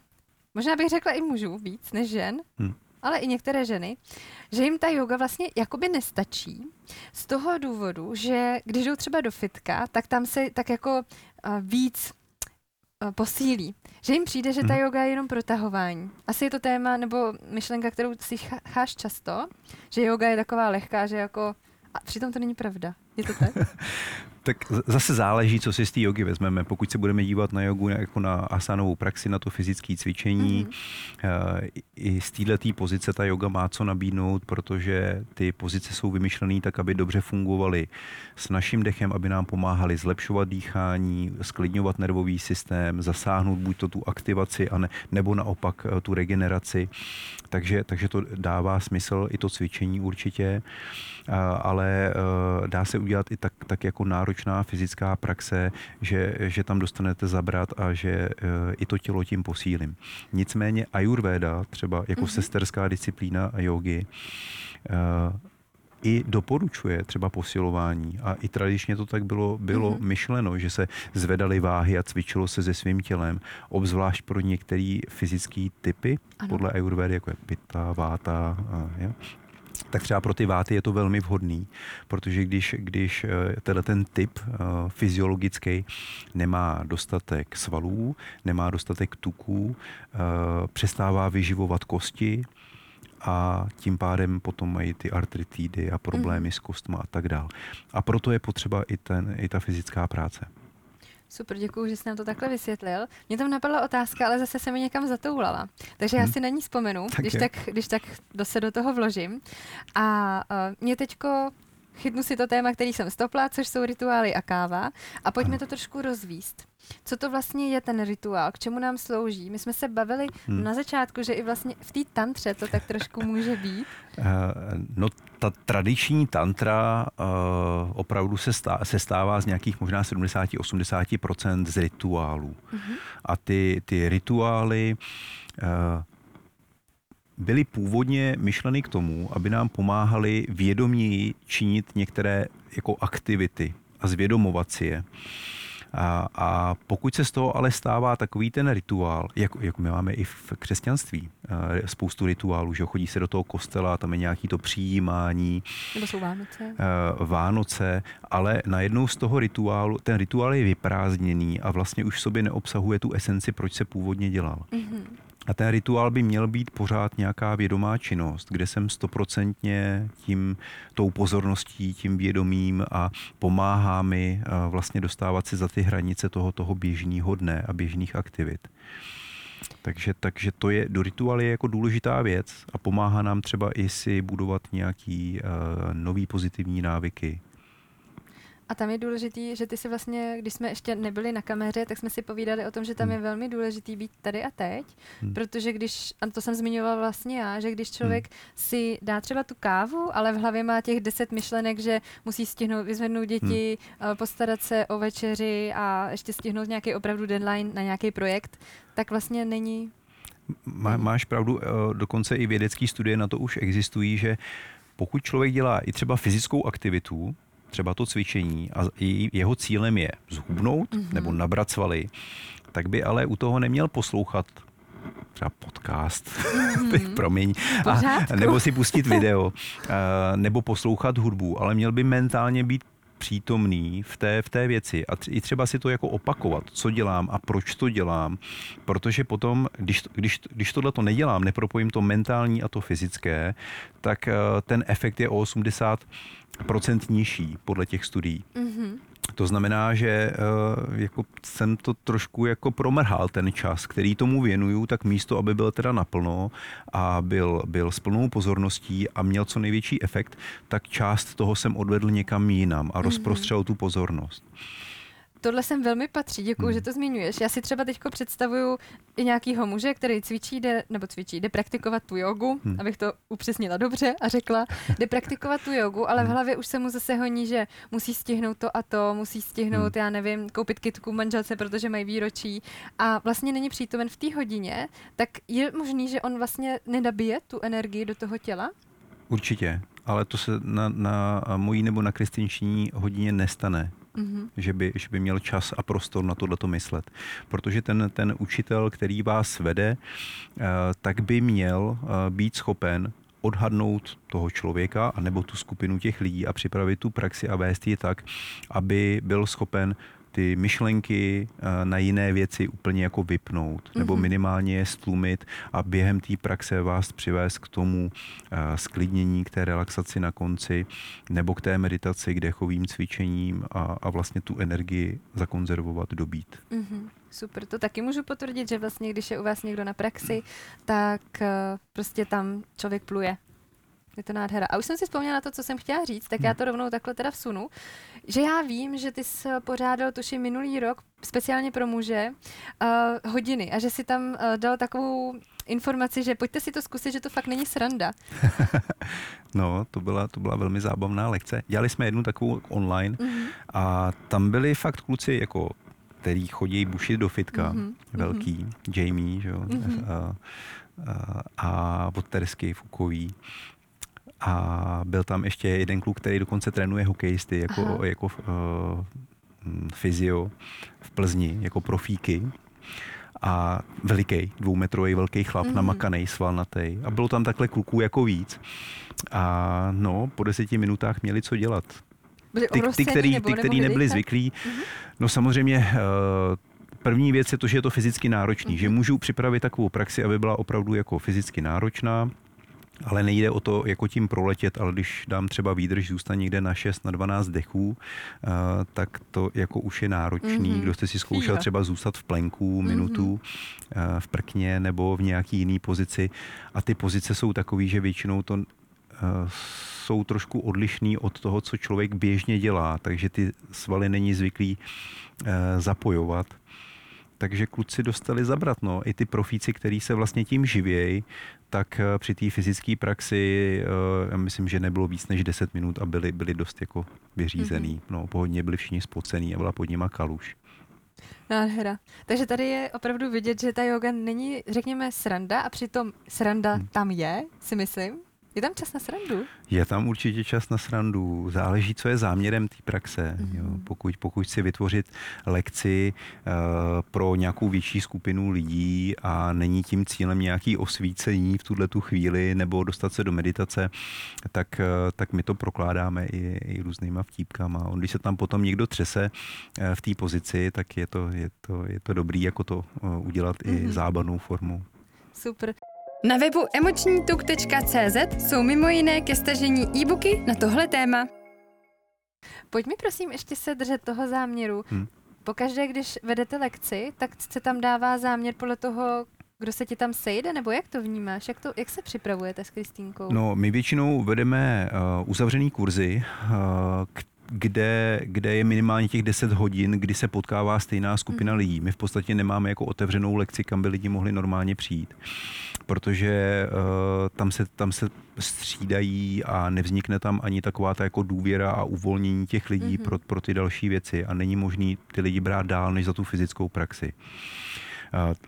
možná bych řekla i mužů víc než žen, Hmm. ale i některé ženy, že jim ta yoga vlastně jakoby nestačí z toho důvodu, že když jdou třeba do fitka, tak tam se tak jako uh, víc uh, posílí. Že jim přijde, že ta Mhm. yoga je jenom protahování. Asi je to téma nebo myšlenka, kterou slycháš často, že yoga je taková lehká, že jako... A přitom to není pravda. Je to tak? Tak zase záleží, co si z té jogy vezmeme. Pokud se budeme dívat na jogu jako na asanovou praxi, na to fyzické cvičení, Mhm. eh, i- z této pozice ta yoga má co nabídnout, protože ty pozice jsou vymyšlené tak, aby dobře fungovaly s naším dechem, aby nám pomáhali zlepšovat dýchání, sklidňovat nervový systém, zasáhnout buď to tu aktivaci, a ne, nebo naopak eh, tu regeneraci. Takže, takže to dává smysl i to cvičení určitě, ale eh, dá se udělat i tak, tak jako náročná fyzická praxe, že, že tam dostanete zabrat a že eh, i to tělo tím posílím. Nicméně ayurveda, třeba jako Mhm. mm-hmm. sesterská disciplína jogy, eh, i doporučuje třeba posilování a i tradičně to tak bylo, bylo Mhm. mm-hmm. myšleno, že se zvedaly váhy a cvičilo se se svým tělem, obzvlášť pro některé fyzické typy, Ano. podle ayurvedy, jako je pita, váta, a, jo? Tak třeba pro ty váty je to velmi vhodný, protože když, když eh, tenhle ten typ uh, fyziologický nemá dostatek svalů, nemá dostatek tuků, uh, přestává vyživovat kosti a tím pádem potom mají ty artritidy a problémy s kostma a tak dál. A proto je potřeba i, ten, i ta fyzická práce. Super, děkuji, že jsi nám to takhle vysvětlil. Mě tam napadla otázka, ale zase se mi někam zatoulala. Takže já Hm. si na ní vzpomenu, Tak když, tak, když tak do se do toho vložím. A uh, mě teďko chytnu si to téma, který jsem stopla, což jsou rituály a káva. A pojďme to trošku rozvíst. Co to vlastně je ten rituál, k čemu nám slouží? My jsme se bavili Hm. na začátku, že i vlastně v té tantře to tak trošku může být. Eh, No, ta tradiční tantra uh, opravdu se, stá, se stává z nějakých možná 70-80% z rituálů. Mhm. A ty, ty rituály uh, byly původně myšleny k tomu, aby nám pomáhali vědoměji činit některé jako aktivity a zvědomovat si je. A, a pokud se z toho ale stává takový ten rituál, jako, jako my máme i v křesťanství, eh, spoustu rituálů, že chodí se do toho kostela, tam je nějaký to přijímání, Nebo jsou Vánoce? eh, Vánoce, ale najednou z toho rituálu, ten rituál je vyprázdněný a vlastně už v sobě neobsahuje tu esenci, proč se původně dělal. Mhm. A ten rituál by měl být pořád nějaká vědomá činnost, kde jsem stoprocentně tím, tou pozorností, tím vědomím a pomáhá mi eh, vlastně dostávat se za ty hranice toho, toho běžného dne a běžných aktivit. Takže, takže to je, do rituálu je jako důležitá věc a pomáhá nám třeba i si budovat nějaký uh, nový pozitivní návyky. A tam je důležitý, že ty si vlastně, když jsme ještě nebyli na kameře, tak jsme si povídali o tom, že tam je Hmm. velmi důležitý být tady a teď, Hmm. protože když, a to jsem zmiňovala vlastně já, že když člověk si dá třeba tu kávu, ale v hlavě má těch deset myšlenek, že musí stihnout vyzvednout děti, eh, postarat se o večeři a ještě stihnout nějaký opravdu deadline na nějaký projekt, tak vlastně není Má, máš pravdu, eh, dokonce i vědecké studie na to už existují, že pokud člověk dělá i třeba fyzickou aktivitu, třeba to cvičení a jeho cílem je zhubnout Mhm. mm-hmm. nebo nabrat svaly, tak by ale u toho neměl poslouchat třeba podcast, mm-hmm. promiň, a, nebo si pustit video, a, nebo poslouchat hudbu, ale měl by mentálně být přítomný v té, v té věci a i třeba si to jako opakovat, co dělám a proč to dělám, protože potom, když, když, když tohle to nedělám, nepropojím to mentální a to fyzické, tak eh, ten efekt je o 80% nižší podle těch studií. Mhm. To znamená, že eh, jako jsem to trošku jako promrhal ten čas, který tomu věnuju, tak místo, aby byl teda naplno a byl, byl s plnou pozorností a měl co největší efekt, tak část toho jsem odvedl někam jinam a rozprostřel tu pozornost. Tohle sem velmi patří, děkuji, Hmm. že to zmiňuješ. Já si třeba teď představuju i nějakýho muže, který cvičí, jde, nebo cvičí, jde praktikovat tu jogu, Hmm. abych to upřesnila dobře a řekla, jde praktikovat tu jogu, ale v Hmm. hlavě už se mu zase honí, že musí stihnout to a to, musí stihnout, já nevím, koupit kitku manželce, protože mají výročí a vlastně není přítomen v té hodině, tak je možný, že on vlastně nedabije tu energii do toho těla? Určitě, ale to se na, na mojí nebo na křesťanční hodině nestane. Mm-hmm. Že, by, že by měl čas a prostor na tohleto myslet. Protože ten, ten učitel, který vás vede, uh, tak by měl uh, být schopen odhadnout toho člověka anebo tu skupinu těch lidí a připravit tu praxi a vést ji tak, aby byl schopen ty myšlenky eh, na jiné věci úplně jako vypnout, nebo mhm. minimálně je stlumit a během té praxe vás přivést k tomu eh, sklidnění, k té relaxaci na konci, nebo k té meditaci, k dechovým cvičením a, a vlastně tu energii zakonzervovat, dobít. Mm-hmm. Super, to taky můžu potvrdit, že vlastně, když je u vás někdo na praxi, tak uh, prostě tam člověk pluje. Je to nádhera. A už jsem si vzpomněla na to, co jsem chtěla říct, tak já hmm. to rovnou takhle teda vsunu. Že já vím, že ty jsi pořádal, tuším, minulý rok, speciálně pro muže, uh, hodiny a že si tam uh, dal takovou informaci, že pojďte si to zkusit, že to fakt není sranda. no, to byla, to byla velmi zábavná lekce. Dělali jsme jednu takovou online mm-hmm. a tam byli fakt kluci jako který chodí bušit do fitka, mm-hmm. velký, mm-hmm. Jamie, že jo, mm-hmm. a, a, a Tersky, Fukový. A byl tam ještě jeden kluk, který dokonce trénuje hokejisty jako, jako uh, fyzio v Plzni, jako profíky a veliký, dvoumetrový velký chlap, mm-hmm. namakaný, svalnatý. A bylo tam takhle kluků jako víc. A no, po deseti minutách měli co dělat. Byli ty, ty, který, ty, který nebyli zvyklí. Mm-hmm. No samozřejmě uh, první věc je to, že je to fyzicky náročný, mm-hmm. že můžu připravit takovou praxi, aby byla opravdu jako fyzicky náročná, ale nejde o to jako tím proletět, ale když dám třeba výdrž, zůstane někde na 6, na 12 dechů, uh, tak to jako už je náročný. Mm-hmm. Kdo jste si zkoušel třeba zůstat v plenku minutu, mm-hmm. v prkně nebo v nějaký jiný pozici a ty pozice jsou takové, že většinou to uh, jsou trošku odlišný od toho, co člověk běžně dělá, takže ty svaly není zvyklý zapojovat takže kluci dostali zabrat. No. I ty profíci, kteří se vlastně tím živějí, tak eh, při té fyzické praxi, eh, já myslím, že nebylo víc než 10 minut a byli, byli dost jako vyřízený. Mm-hmm. No, pohodně byli všichni spocený a byla pod nima kaluš. Nádhera. Takže tady je opravdu vidět, že ta yoga není, řekněme, sranda a přitom sranda hmm. tam je, si myslím. Je tam čas na srandu? Je tam určitě čas na srandu. Záleží, co je záměrem té praxe. Mm-hmm. Jo. Pokud, pokud chci vytvořit lekci uh, pro nějakou větší skupinu lidí a není tím cílem nějaký osvícení v tuhle tu chvíli nebo dostat se do meditace, tak, uh, tak my to prokládáme i, i různýma vtípkama. On, když se tam potom někdo třese uh, v té pozici, tak je to, je, to, je to dobrý jako to uh, udělat mm-hmm. i mhm. zábavnou formou. Super. Na webu emočnítuk.cz jsou mimo jiné ke stažení e-booky na tohle téma. Pojď mi prosím ještě se držet toho záměru. Hmm. Pokaždé, když vedete lekci, tak se tam dává záměr podle toho, kdo se ti tam sejde, nebo jak to vnímáš? Jak, to, jak se připravujete s Kristýnkou? No, my většinou vedeme uh, uzavřený kurzy, uh, kde, kde je minimálně těch 10 hodin, kdy se potkává stejná skupina mm. lidí. My v podstatě nemáme jako otevřenou lekci, kam by lidi mohli normálně přijít, protože uh, tam, se, tam se střídají a nevznikne tam ani taková ta jako důvěra a uvolnění těch lidí mm-hmm. pro, pro ty další věci a není možný ty lidi brát dál než za tu fyzickou praxi.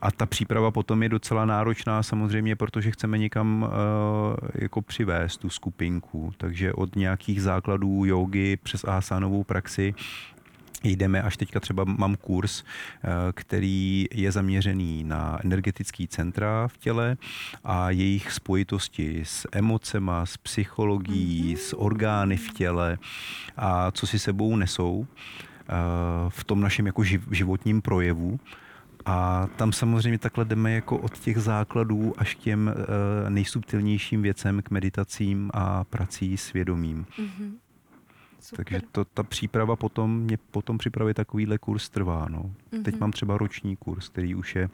A ta příprava potom je docela náročná samozřejmě, protože chceme někam jako přivést tu skupinku. Takže od nějakých základů jogy přes asanovou praxi jdeme, až teďka třeba mám kurz, který je zaměřený na energetický centra v těle a jejich spojitosti s emocema, s psychologií, mm-hmm. s orgány v těle a co si sebou nesou v tom našem jako životním projevu. A tam samozřejmě takhle jdeme jako od těch základů až k těm uh, nejsubtilnějším věcem, k meditacím a prací s vědomím. Mm-hmm. Takže to, ta příprava potom, mě potom připravit takovýhle kurz trvá. No. Mm-hmm. Teď mám třeba roční kurz, který už je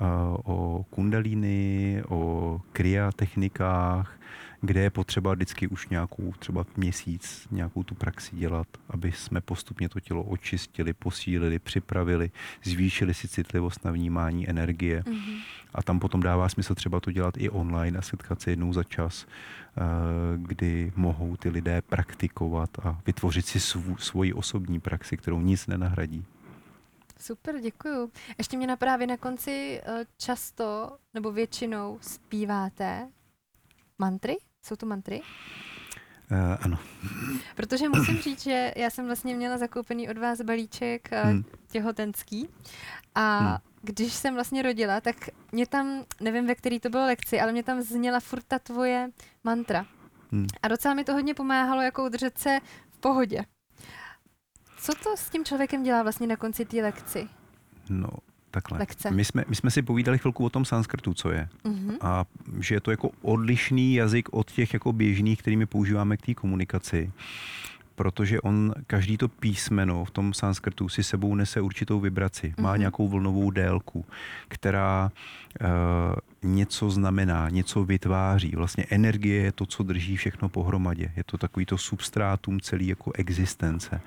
uh, o kundalíny, o kriya technikách, kde je potřeba vždycky už nějakou třeba měsíc nějakou tu praxi dělat, aby jsme postupně to tělo očistili, posílili, připravili, zvýšili si citlivost na vnímání energie. Mm-hmm. A tam potom dává smysl třeba to dělat i online a setkat se jednou za čas, eh, kdy mohou ty lidé praktikovat a vytvořit si svou, svoji osobní praxi, kterou nic nenahradí. Super, děkuju. Ještě mě naprávě na konci eh, často nebo většinou zpíváte mantry? Jsou to mantry? Uh, ano. Protože musím říct, že já jsem vlastně měla zakoupený od vás balíček uh, hmm. těhotenský a hmm. když jsem vlastně rodila, tak mě tam, nevím ve který to bylo lekci, ale mě tam zněla furt ta tvoje mantra. Hmm. A docela mi to hodně pomáhalo jako udržet se v pohodě. Co to s tím člověkem dělá vlastně na konci té lekci? No, Takhle. Lekce. My jsme, my jsme si povídali chvilku o tom sanskrtu, co je. Uh-huh. A že je to jako odlišný jazyk od těch jako běžných, kterými používáme k té komunikaci. Protože on, každý to písmeno v tom sanskrtu si sebou nese určitou vibraci. Má uh-huh. nějakou vlnovou délku, která uh, něco znamená, něco vytváří. Vlastně energie je to, co drží všechno pohromadě. Je to takový to substrátum celý jako existence.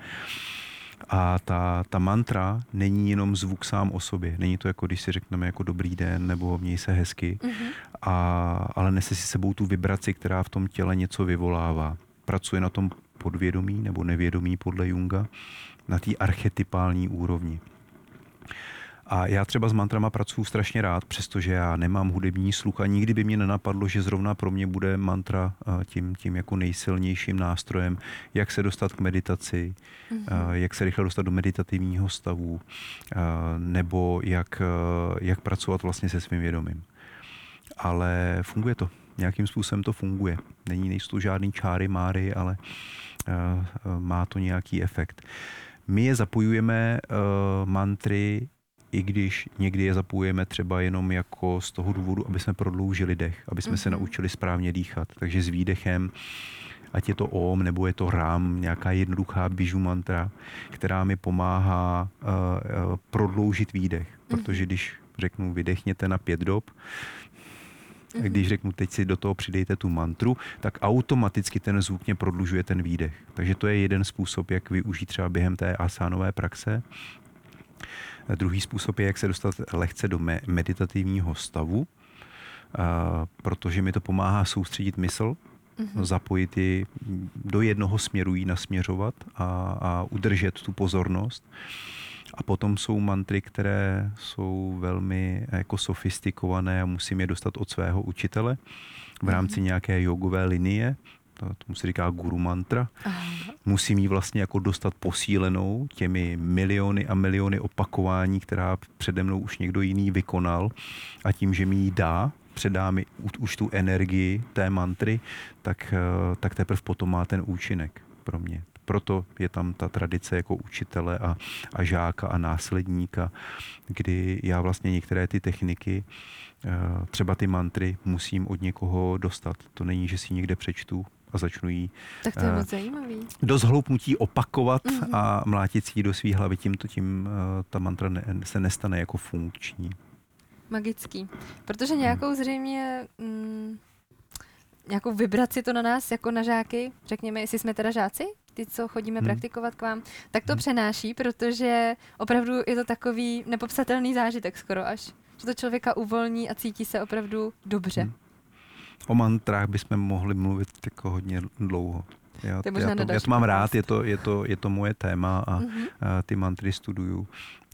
A ta, ta mantra není jenom zvuk sám o sobě. Není to jako, když si řekneme jako dobrý den nebo měj se hezky, mm-hmm. a, ale nese si sebou tu vibraci, která v tom těle něco vyvolává. Pracuje na tom podvědomí nebo nevědomí podle Junga, na té archetypální úrovni. A já třeba s mantrama pracuji strašně rád, přestože já nemám hudební sluch a nikdy by mě nenapadlo, že zrovna pro mě bude mantra tím, tím jako nejsilnějším nástrojem, jak se dostat k meditaci, mm-hmm. jak se rychle dostat do meditativního stavu, nebo jak, jak pracovat vlastně se svým vědomím. Ale funguje to. Nějakým způsobem to funguje. Není, nejsou to žádný čáry, máry, ale má to nějaký efekt. My je zapojujeme uh, mantry i když někdy je zapojujeme třeba jenom jako z toho důvodu, aby jsme prodloužili dech, aby jsme mm-hmm. se mhm. naučili správně dýchat. Takže s výdechem ať je to OM nebo je to RAM, nějaká jednoduchá bížu mantra, která mi pomáhá uh, uh, prodloužit výdech. Mm-hmm. Protože když řeknu vydechněte na pět dob, mm-hmm. když řeknu teď si do toho přidejte tu mantru, tak automaticky ten zvuk mě prodlužuje ten výdech. Takže to je jeden způsob, jak využít třeba během té asánové praxe. Druhý způsob je, jak se dostat lehce do meditativního stavu, protože mi to pomáhá soustředit mysl, mm-hmm. zapojit ji do jednoho směru, ji nasměřovat a, a udržet tu pozornost. A potom jsou mantry, které jsou velmi jako sofistikované a musím je dostat od svého učitele v rámci mhm. nějaké jogové linie tomu se říká guru mantra. Aha. Musím ji vlastně jako dostat posílenou těmi miliony a miliony opakování, která přede mnou už někdo jiný vykonal a tím, že mi ji dá, předá mi už tu energii té mantry, tak, eh, tak teprve potom má ten účinek pro mě. Proto je tam ta tradice jako učitele a, a žáka a následníka, kdy já vlastně některé ty techniky, eh, třeba ty mantry, musím od někoho dostat. To není, že si někde přečtu a začnu jí tak to je uh, moc zajímavý. do zhloupnutí opakovat mm-hmm. a mlátit si ji do svý hlavy. Tímto tím uh, ta mantra ne, se nestane jako funkční. Magický. Protože nějakou zřejmě... Mm, nějakou vibraci to na nás, jako na žáky, řekněme, jestli jsme teda žáci, ty, co chodíme hmm. praktikovat k vám, tak to hmm. přenáší, protože opravdu je to takový nepopsatelný zážitek skoro až, že to člověka uvolní a cítí se opravdu dobře. Hmm o mantrách bychom mohli mluvit jako hodně dlouho. Já, to já, to, já to mám rád, je to, je, to, je to moje téma a, mm-hmm. a ty mantry studuju.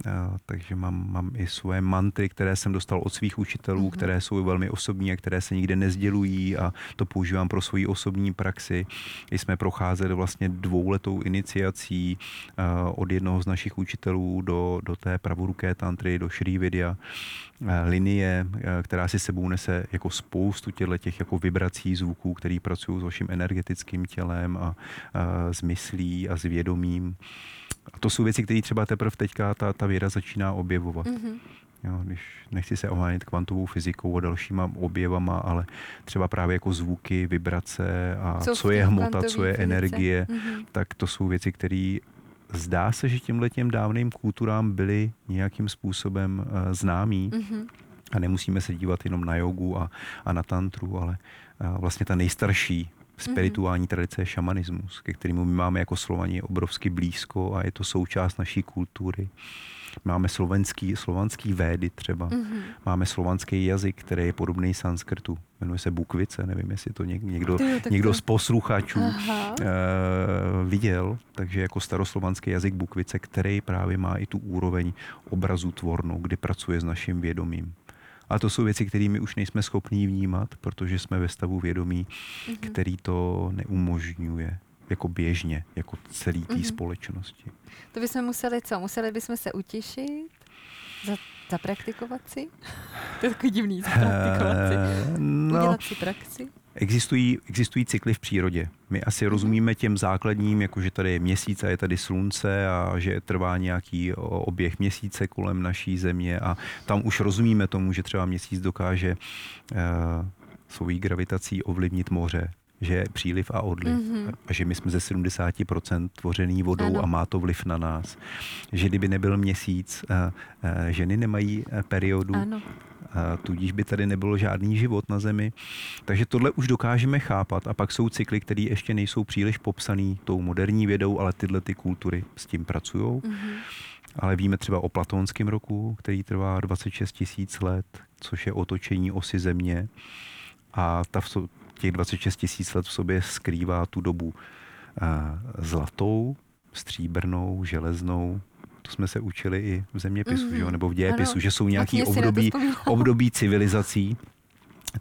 A, takže mám, mám i svoje mantry, které jsem dostal od svých učitelů, mm-hmm. které jsou velmi osobní a které se nikde nezdělují a to používám pro svoji osobní praxi. Jsme procházeli vlastně dvouletou iniciací a, od jednoho z našich učitelů do, do té pravoruké tantry, do Shri Vidya linie, která si sebou nese jako spoustu těchto těch jako vibrací zvuků, který pracují s vaším energetickým tělem a, a s myslí a s vědomím. A to jsou věci, které třeba teprve teďka ta, ta věda začíná objevovat. Mm-hmm. Jo, když nechci se ohánět kvantovou fyzikou a dalšíma objevama, ale třeba právě jako zvuky, vibrace a co, co je hmota, co je fyzice. energie, mm-hmm. tak to jsou věci, které zdá se, že těmhle těm dávným kulturám byly nějakým způsobem uh, známí. Mm-hmm. A nemusíme se dívat jenom na jogu a, a na tantru, ale uh, vlastně ta nejstarší spirituální mm-hmm. tradice je šamanismus, ke kterému my máme jako Slovani obrovsky blízko a je to součást naší kultury. Máme slovenský, slovanský védy třeba. Mm-hmm. Máme slovanský jazyk, který je podobný sanskrtu. Jmenuje se Bukvice, nevím, jestli to někdo, někdo z posluchačů uh, viděl. Takže jako staroslovanský jazyk Bukvice, který právě má i tu úroveň obrazu tvornou, kdy pracuje s naším vědomím. A to jsou věci, kterými už nejsme schopní vnímat, protože jsme ve stavu vědomí, mm-hmm. který to neumožňuje jako běžně, jako celý té mm-hmm. společnosti. To bychom museli co? Museli bychom se utišit? Za, zapraktikovat si? to je takový divný, zapraktikovat si. No, Udělat si praxi? Existují, existují cykly v přírodě. My asi mhm. rozumíme těm základním, jako že tady je měsíc a je tady slunce a že trvá nějaký oběh měsíce kolem naší země a tam už rozumíme tomu, že třeba měsíc dokáže uh, svojí gravitací ovlivnit moře, že je příliv a odliv mm-hmm. a že my jsme ze 70% tvořený vodou ano. a má to vliv na nás. Že kdyby nebyl měsíc, uh, uh, ženy nemají periodu, ano tudíž by tady nebylo žádný život na Zemi. Takže tohle už dokážeme chápat a pak jsou cykly, které ještě nejsou příliš popsané tou moderní vědou, ale tyhle ty kultury s tím pracují. Mm-hmm. Ale víme třeba o platonském roku, který trvá 26 tisíc let, což je otočení osy Země. A ta těch 26 tisíc let v sobě skrývá tu dobu zlatou, stříbrnou, železnou, to jsme se učili i v zeměpisu, mm-hmm. že? Mhm. nebo v dějepisu, ano. že jsou nějaký období, období civilizací,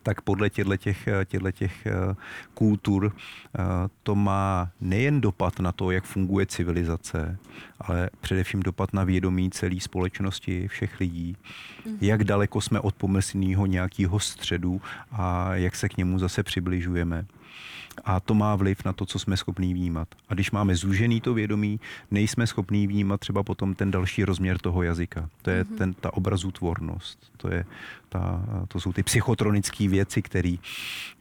tak podle těchto těch, těch eh, kultur eh, to má nejen dopad na to, jak funguje civilizace, ale především dopad na vědomí celé společnosti, všech lidí, mm-hmm. jak daleko jsme od pomyslného nějakého středu a jak se k němu zase přibližujeme a to má vliv na to, co jsme schopní vnímat. A když máme zúžený to vědomí, nejsme schopní vnímat třeba potom ten další rozměr toho jazyka. To je mm-hmm. ten, ta obrazutvornost. To, je ta, to jsou ty psychotronické věci, který,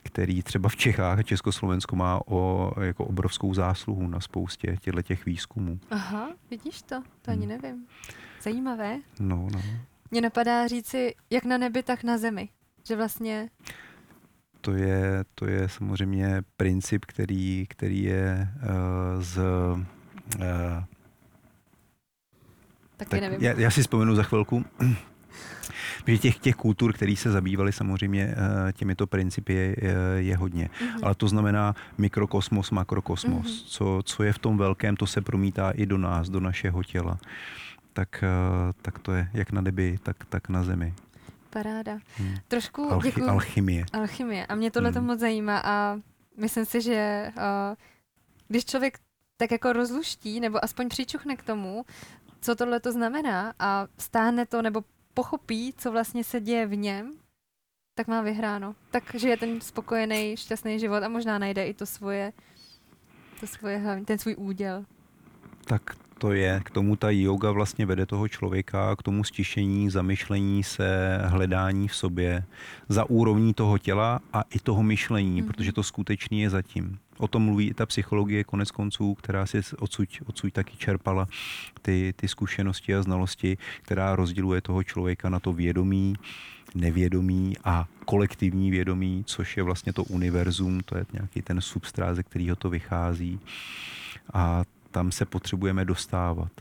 který třeba v Čechách a Československu má o, jako obrovskou zásluhu na spoustě těchto těch výzkumů. Aha, vidíš to? To ani hmm. nevím. Zajímavé. No, no. Mně napadá říci, jak na nebi, tak na zemi. Že vlastně to je, to je samozřejmě princip, který, který je uh, z... Uh, tak, tak nevím. Já, já si vzpomenu za chvilku. Protože těch, těch kultur, které se zabývaly samozřejmě uh, těmito principy, je, je hodně. Mm-hmm. Ale to znamená mikrokosmos, makrokosmos. Mm-hmm. Co, co je v tom velkém, to se promítá i do nás, do našeho těla. Tak, tak to je jak na nebi, tak, tak na zemi. Paráda. Hmm. Trošku Alchy, děkuju. Alchymie. Alchymie. A mě tohle hmm. to moc zajímá a myslím si, že uh, když člověk tak jako rozluští nebo aspoň přičuchne k tomu, co tohle to znamená a stáhne to nebo pochopí, co vlastně se děje v něm, tak má vyhráno. Tak žije ten spokojený, šťastný život a možná najde i to svoje, to svoje hlavní, ten svůj úděl. Tak to je, k tomu ta yoga vlastně vede toho člověka, k tomu stišení, zamyšlení se, hledání v sobě za úrovní toho těla a i toho myšlení, mm-hmm. protože to skutečně je zatím. O tom mluví i ta psychologie konec konců, která si odsud, odsud taky čerpala ty, ty zkušenosti a znalosti, která rozděluje toho člověka na to vědomí, nevědomí a kolektivní vědomí, což je vlastně to univerzum, to je nějaký ten substrát, ze kterého to vychází. A tam se potřebujeme dostávat.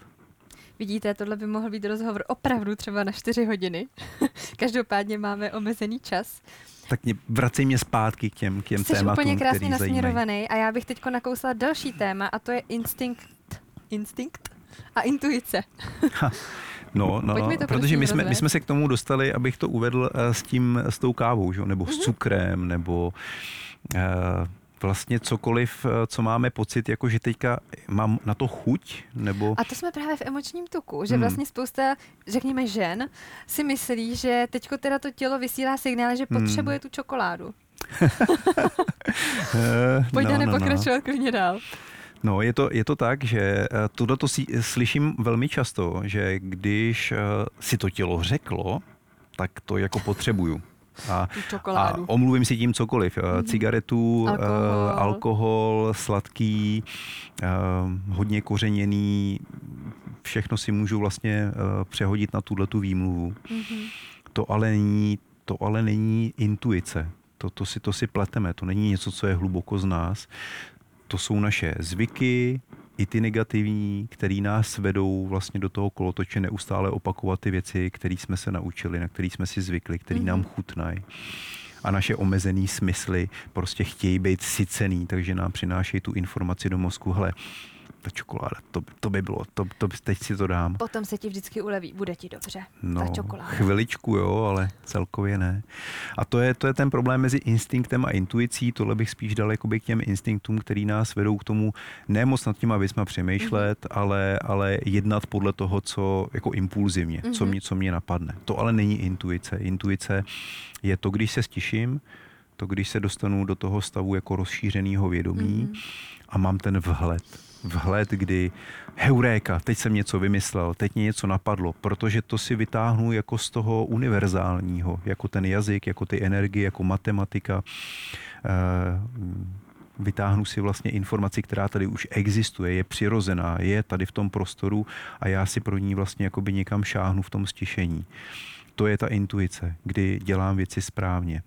Vidíte, tohle by mohl být rozhovor opravdu třeba na čtyři hodiny. Každopádně máme omezený čas. Tak mě, vracej mě zpátky k těm, k těm Jsi tématům, úplně krásně nasměrovaný a já bych teď nakousla další téma a to je instinkt. Instinkt a intuice. Ha. No, no, no to protože my jsme, my jsme se k tomu dostali, abych to uvedl uh, s tím, s tou kávou, že? nebo mm-hmm. s mhm. cukrem, nebo uh, vlastně cokoliv, eh, co máme pocit, jako že teďka mám na to chuť, nebo... A to jsme právě v emočním tuku, že hmm. vlastně spousta, řekněme, žen si myslí, že teďko teda to tělo vysílá signál, že hmm. potřebuje hmm. tu čokoládu. Pojďte no, nepokračovat no, no. klidně dál. No, je to, je to tak, že eh, tohle to slyším velmi často, že když eh, si to tělo řeklo, tak to jako potřebuju. A, a omluvím si tím cokoliv. Mm-hmm. Cigaretu, alkohol. Uh, alkohol, sladký, uh, hodně kořeněný, všechno si můžu vlastně přehodit na tuhle tu výmluvu. Mm-hmm. To ale není, to ale není intuice. To, to, si, to si pleteme, to není něco, co je hluboko z nás. To jsou naše zvyky, i ty negativní, které nás vedou vlastně do toho kolotoče neustále opakovat ty věci, které jsme se naučili, na které jsme si zvykli, které mm-hmm. nám mhm. chutnají. A naše omezené smysly prostě chtějí být sycený, takže nám přinášejí tu informaci do mozku, hele, ta čokoláda, to, to by bylo, to, to, teď si to dám. Potom se ti vždycky uleví, bude ti dobře. No, ta čokoláda. chviličku jo, ale celkově ne. A to je, to je ten problém mezi instinktem a intuicí, tohle bych spíš dal jakoby k těm instinktům, který nás vedou k tomu ne moc nad těma věcma přemýšlet, mm-hmm. ale, ale jednat podle toho, co jako impulzivně, mm-hmm. co, mě, co mě napadne. To ale není intuice. Intuice je to, když se stiším, to, když se dostanu do toho stavu jako rozšířeného vědomí mm-hmm. a mám ten vhled. Vhled, kdy heuréka, teď jsem něco vymyslel, teď mě něco napadlo, protože to si vytáhnu jako z toho univerzálního, jako ten jazyk, jako ty energie, jako matematika. Eh, vytáhnu si vlastně informaci, která tady už existuje, je přirozená, je tady v tom prostoru a já si pro ní vlastně jakoby někam šáhnu v tom stišení. To je ta intuice, kdy dělám věci správně.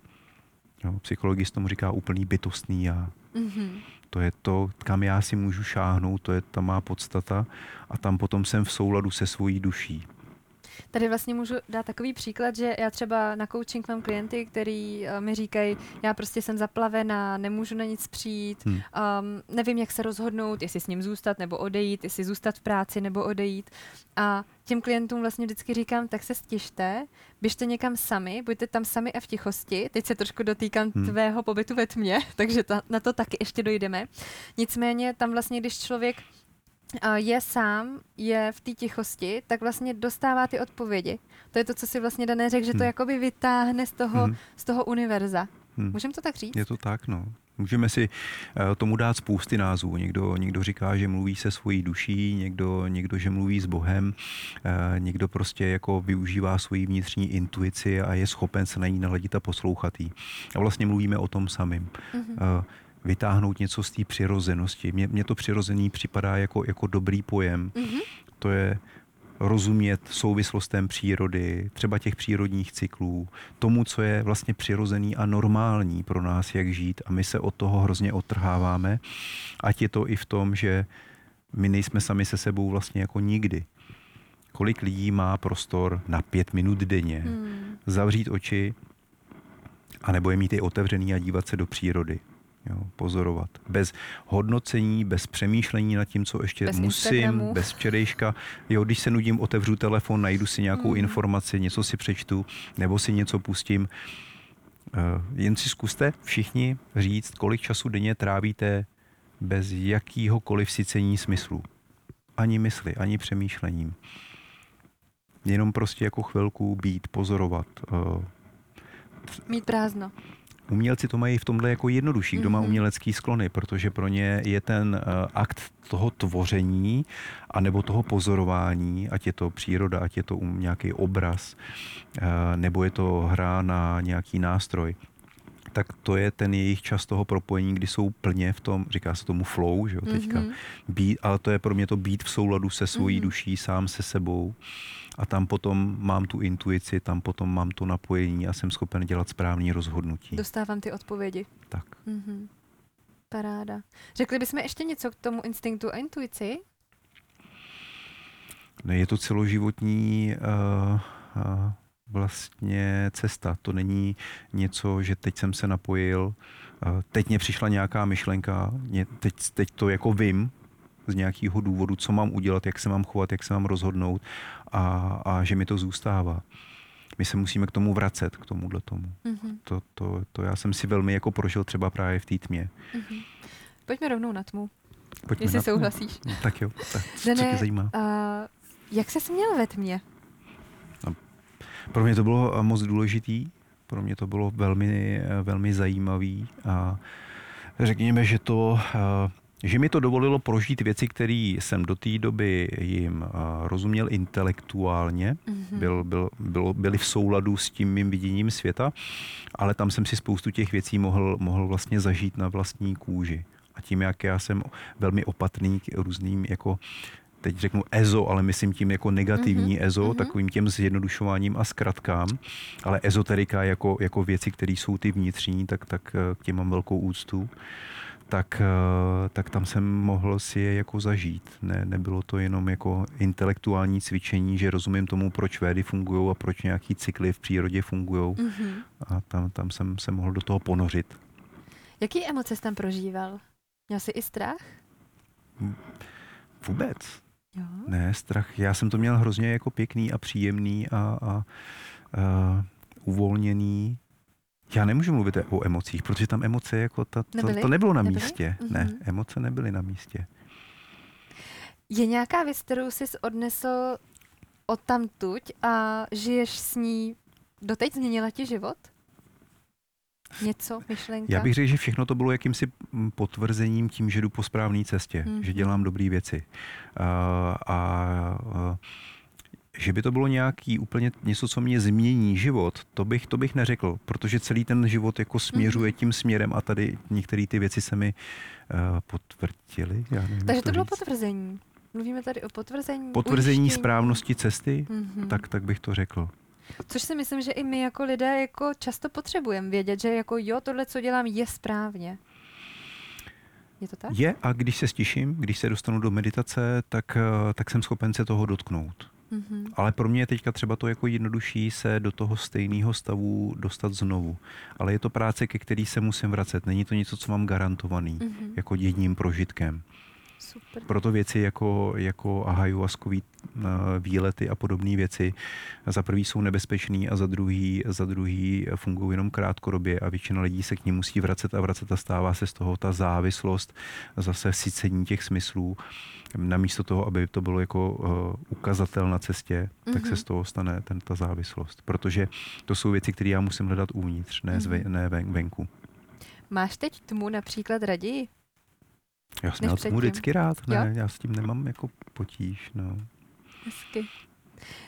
Psychologist tomu říká úplný bytostný já. Mm-hmm. To je to, kam já si můžu šáhnout, to je ta má podstata a tam potom jsem v souladu se svojí duší. Tady vlastně můžu dát takový příklad, že já třeba na coaching mám klienty, který uh, mi říkají, já prostě jsem zaplavená, nemůžu na nic přijít, hmm. um, nevím, jak se rozhodnout, jestli s ním zůstat nebo odejít, jestli zůstat v práci nebo odejít. A těm klientům vlastně vždycky říkám, tak se stižte, běžte někam sami, buďte tam sami a v tichosti. Teď se trošku dotýkám hmm. tvého pobytu ve tmě, takže ta, na to taky ještě dojdeme. Nicméně tam vlastně, když člověk je sám, je v té tichosti, tak vlastně dostává ty odpovědi. To je to, co si vlastně Dané řekl, že to hmm. jakoby vytáhne z toho, hmm. z toho univerza. Hmm. Můžeme to tak říct? Je to tak, no. Můžeme si uh, tomu dát spousty názvů. Někdo, někdo říká, že mluví se svojí duší, někdo, někdo že mluví s Bohem, uh, někdo prostě jako využívá svoji vnitřní intuici a je schopen se na ní naladit a poslouchat jí. A vlastně mluvíme o tom samým. Mm-hmm. Vytáhnout něco z té přirozenosti. Mně, mně to přirozený připadá jako, jako dobrý pojem. Mm-hmm. To je rozumět souvislostem přírody, třeba těch přírodních cyklů, tomu, co je vlastně přirozený a normální pro nás, jak žít. A my se od toho hrozně odtrháváme. Ať je to i v tom, že my nejsme sami se sebou vlastně jako nikdy. Kolik lidí má prostor na pět minut denně hmm. zavřít oči, anebo je mít i otevřený a dívat se do přírody. Jo, pozorovat. Bez hodnocení, bez přemýšlení nad tím, co ještě bez musím, Instagramu. bez včerejška. Jo, když se nudím, otevřu telefon, najdu si nějakou mm. informaci, něco si přečtu, nebo si něco pustím. Uh, jen si zkuste všichni říct, kolik času denně trávíte bez jakýhokoliv sycení smyslu. Ani mysli, ani přemýšlením. Jenom prostě jako chvilku být, pozorovat. Uh, Mít prázdno. Umělci to mají v tomhle jako jednodušší, kdo má mhm. umělecký sklony, protože pro ně je ten uh, akt toho tvoření a nebo toho pozorování, ať je to příroda, ať je to um, nějaký obraz, uh, nebo je to hra na nějaký nástroj, tak to je ten jejich čas toho propojení, kdy jsou plně v tom, říká se tomu flow, že jo, teďka, mm-hmm. být, ale to je pro mě to být v souladu se svojí mm-hmm. duší, sám se sebou a tam potom mám tu intuici, tam potom mám to napojení a jsem schopen dělat správný rozhodnutí. Dostávám ty odpovědi. Tak. Mm-hmm. Paráda. Řekli bychom ještě něco k tomu instinktu a intuici? Ne, je to celoživotní uh, uh, vlastně cesta. To není něco, že teď jsem se napojil, uh, teď mě přišla nějaká myšlenka, teď, teď to jako vím, z nějakého důvodu, co mám udělat, jak se mám chovat, jak se mám rozhodnout a, a že mi to zůstává. My se musíme k tomu vracet, k tomuhle tomu. Mm-hmm. To, to, to já jsem si velmi jako prožil třeba právě v té tmě. Mm-hmm. Pojďme rovnou na tmu. Pojďme jestli na souhlasíš. No, tak jo, tak, Dane, co tě zajímá? Uh, jak se měl ve tmě? No, pro mě to bylo moc důležitý, pro mě to bylo velmi, velmi zajímavý a řekněme, že to uh, že mi to dovolilo prožít věci, které jsem do té doby jim rozuměl intelektuálně, mm-hmm. byl, byl, byl, byly v souladu s tím mým viděním světa, ale tam jsem si spoustu těch věcí mohl, mohl vlastně zažít na vlastní kůži. A tím, jak já jsem velmi opatrný k různým jako teď řeknu EZO, ale myslím tím jako negativní mm-hmm. EZO, mm-hmm. takovým těm zjednodušováním a zkratkám, ale ezoterika jako, jako věci, které jsou ty vnitřní, tak, tak eh, k těm mám velkou úctu tak, eh, tak tam jsem mohl si je jako zažít. Ne, nebylo to jenom jako intelektuální cvičení, že rozumím tomu, proč védy fungují a proč nějaký cykly v přírodě fungují. Mm-hmm. A tam, tam jsem se mohl do toho ponořit. Jaký emoce jsi tam prožíval? Měl jsi i strach? Vůbec. Jo. Ne, strach. Já jsem to měl hrozně jako pěkný a příjemný a, a, a uvolněný. Já nemůžu mluvit o emocích, protože tam emoce jako ta, to, to nebylo na nebyly? místě. Mm-hmm. Ne, emoce nebyly na místě. Je nějaká věc, kterou jsi odnesl od tamtuť a žiješ s ní doteď? Změnila ti život? Něco, myšlenka? Já bych řekl, že všechno to bylo jakýmsi mm, potvrzením tím, že jdu po správné cestě, mm-hmm. že dělám dobré věci. A, a, a že by to bylo nějaký úplně něco, co mě změní život, to bych, to bych neřekl, protože celý ten život jako směřuje mm-hmm. tím směrem a tady některé ty věci se mi uh, potvrdily. Já nevím, Takže to, to bylo potvrzení. Mluvíme tady o potvrzení. Potvrzení ujištění. správnosti cesty, mm-hmm. tak, tak bych to řekl. Což si myslím, že i my jako lidé jako často potřebujeme vědět, že jako jo, tohle, co dělám, je správně. Je to tak? Je a když se stiším, když se dostanu do meditace, tak, eh, tak jsem schopen se toho dotknout. Mm-hmm. Ale pro mě je teďka třeba to jako jednodušší se do toho stejného stavu dostat znovu. Ale je to práce, ke který se musím vracet. Není to něco, co mám garantovaný, mm-hmm. jako jedním prožitkem. Super. Proto věci jako, jako ayahuaskový uh, výlety a podobné věci za prvý jsou nebezpečný a za druhý, za druhý fungují jenom krátkodobě a většina lidí se k ní musí vracet a vracet a stává se z toho ta závislost, zase sycení těch smyslů. Namísto toho, aby to bylo jako uh, ukazatel na cestě, mm-hmm. tak se mhm. z toho stane ten, ta závislost. Protože to jsou věci, které já musím hledat uvnitř, ne, mm-hmm. zve, ne ven, venku. Máš teď tmu například raději? Já jsem měl tomu vždycky rád, ne, jo? já s tím nemám jako potíž, no. Hezky.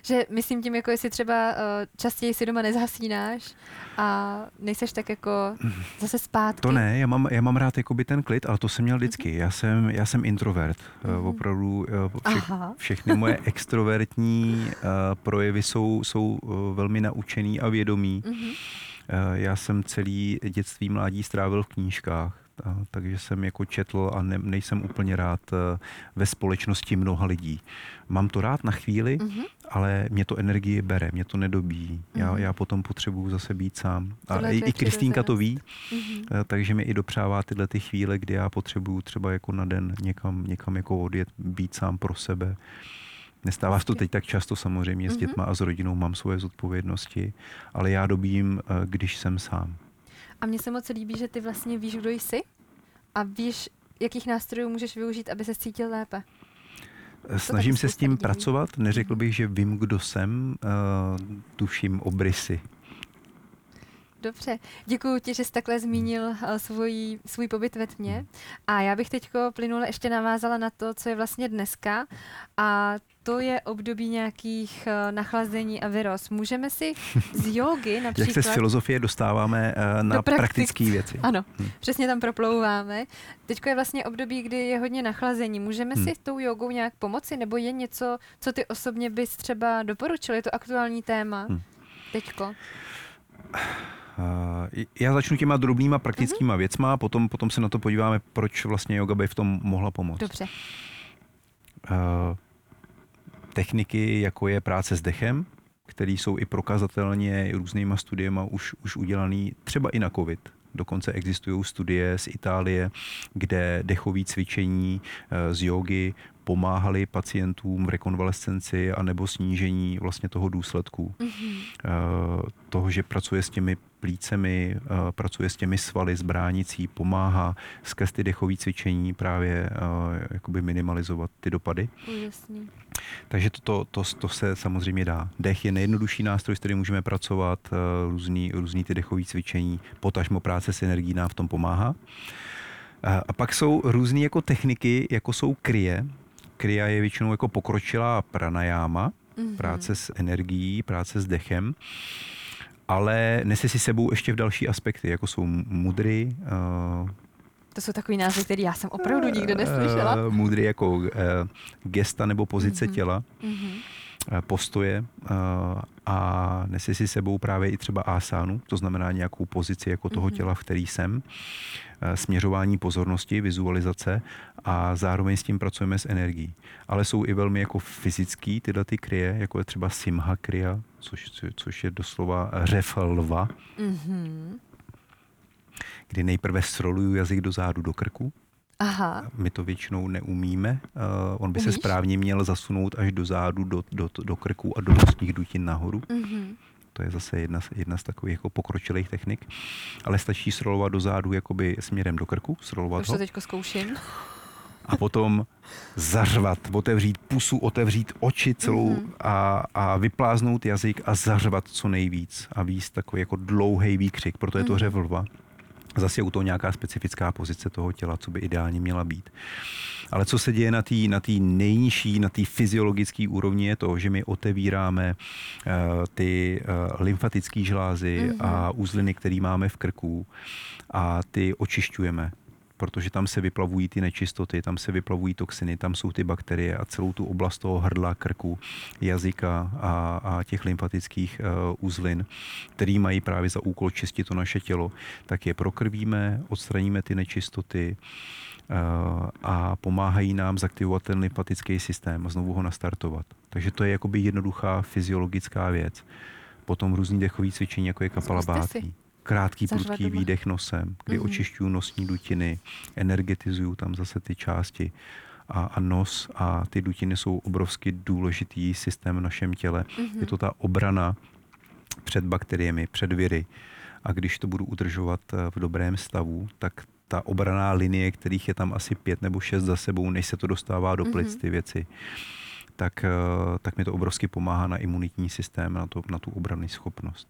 Že myslím tím, jako jestli třeba uh, častěji si doma nezhasínáš a nejseš tak jako zase zpátky. To ne, já mám, já mám rád jakoby ten klid, ale to jsem měl vždycky. Mm-hmm. Já jsem, já jsem introvert. Mm-hmm. Opravdu uh, vše, všechny moje extrovertní uh, projevy jsou, jsou uh, velmi naučený a vědomý. Mm-hmm. Uh, já jsem celý dětství, mládí strávil v knížkách a, takže jsem jako četl a ne, nejsem úplně rád eh, ve společnosti mnoha lidí. Mám to rád na chvíli, mm-hmm. ale mě to energii bere, mě to nedobíjí. Mm-hmm. Já, já potom potřebuju zase být sám. A i, i Kristýnka to ví, mm-hmm. takže mi i dopřává tyhle ty chvíle, kdy já potřebuju třeba jako na den někam, někam jako odjet, být sám pro sebe. Nestává se to teď tak často samozřejmě s mhm. dětma a s rodinou, mám svoje zodpovědnosti, ale já dobím, eh, když jsem sám. A mně se moc líbí, že ty vlastně víš, kdo jsi a víš, jakých nástrojů můžeš využít, aby se cítil lépe. Snažím se s tím pracovat, neřekl bych, že vím, kdo jsem, uh, tuším obrysy. Dobře, děkuji ti, že jsi takhle zmínil uh, svůj, svůj pobyt ve tmě. A já bych teď plynule ještě navázala na to, co je vlastně dneska. A to je období nějakých uh, nachlazení a vyrost. Můžeme si z jogy například... Jak se z filozofie dostáváme uh, na praktic... praktické věci. Ano, hmm. přesně tam proplouváme. Teď je vlastně období, kdy je hodně nachlazení. Můžeme hmm. si tou jogou nějak pomoci? Nebo je něco, co ty osobně bys třeba doporučil? Je to aktuální téma hmm. teďko? Uh, já začnu těma drobnýma praktickýma uh-huh. věcma, potom, potom se na to podíváme, proč vlastně yoga by v tom mohla pomoct. Dobře. Uh, techniky, jako je práce s dechem, které jsou i prokazatelně různýma studiema už, už udělané třeba i na COVID. Dokonce existují studie z Itálie, kde dechové cvičení eh, z jogy pomáhali pacientům v rekonvalescenci a nebo snížení vlastně toho důsledku. Mm-hmm. Toho, že pracuje s těmi plícemi, eh, pracuje s těmi svaly, s bránicí, pomáhá skrz ty dechové cvičení právě jakoby minimalizovat ty dopady. Jasný. Takže to, to, to, to se samozřejmě dá. Dech je nejjednodušší nástroj, s kterým můžeme pracovat, různý, různý ty dechové cvičení, potažmo práce s energií nám v tom pomáhá. A pak jsou různé jako techniky, jako jsou kryje, kriya je většinou jako pokročilá pranayama, mm-hmm. práce s energií, práce s dechem, ale nese si sebou ještě v další aspekty, jako jsou mudry. Uh, to jsou takový názvy, který já jsem opravdu nikdy neslyšela. Uh, mudry jako uh, gesta nebo pozice mm-hmm. těla. Mm-hmm postoje a nese si sebou právě i třeba asánu, to znamená nějakou pozici jako toho mm-hmm. těla, v který jsem, směřování pozornosti, vizualizace a zároveň s tím pracujeme s energií. Ale jsou i velmi jako fyzický tyhle ty kryje, jako je třeba simha krya, což, což je doslova řev lva, mm-hmm. kdy nejprve sroluju jazyk do zádu do krku, Aha. My to většinou neumíme. Uh, on by Umíš? se správně měl zasunout až do zádu, do, do, do krku a do nosních dutin nahoru. Mhm. To je zase jedna, z- jedna z takových jako pokročilých technik. Ale stačí srolovat do zádu jakoby směrem do krku, srolovat Už ho to teďko zkouším. a potom zařvat, otevřít pusu, otevřít oči celou Mhm. a, a vypláznout jazyk a zařvat co nejvíc a víc takový jako dlouhý výkřik, proto je to Mhm. řev lva. Zase je u toho nějaká specifická pozice toho těla, co by ideálně měla být. Ale co se děje na té na tý nejnižší, na té fyziologické úrovni, je to, že my otevíráme uh, ty uh, lymfatické žlázy Mhm. a uzliny, které máme v krku a ty očišťujeme protože tam se vyplavují ty nečistoty, tam se vyplavují toxiny, tam jsou ty bakterie a celou tu oblast toho hrdla, krku, jazyka a, a těch lymfatických uh, uzlin, který mají právě za úkol čistit to naše tělo, tak je prokrvíme, odstraníme ty nečistoty uh, a pomáhají nám zaktivovat ten lymfatický systém a znovu ho nastartovat. Takže to je jakoby jednoduchá fyziologická věc. Potom různý dechový cvičení, jako je kapalabátí. Krátký, prudký výdech nosem, kdy Mhm. očišťuju nosní dutiny, energetizuju tam zase ty části a, a nos a ty dutiny jsou obrovsky důležitý systém v našem těle. Mhm. Je to ta obrana před bakteriemi, před viry. A když to budu udržovat eh, v dobrém stavu, tak ta obraná linie, kterých je tam asi pět nebo šest za sebou, než se to dostává do plic, Mhm. ty věci, tak, eh, tak mi to obrovsky pomáhá na imunitní systém, na, to, na tu obrannou schopnost.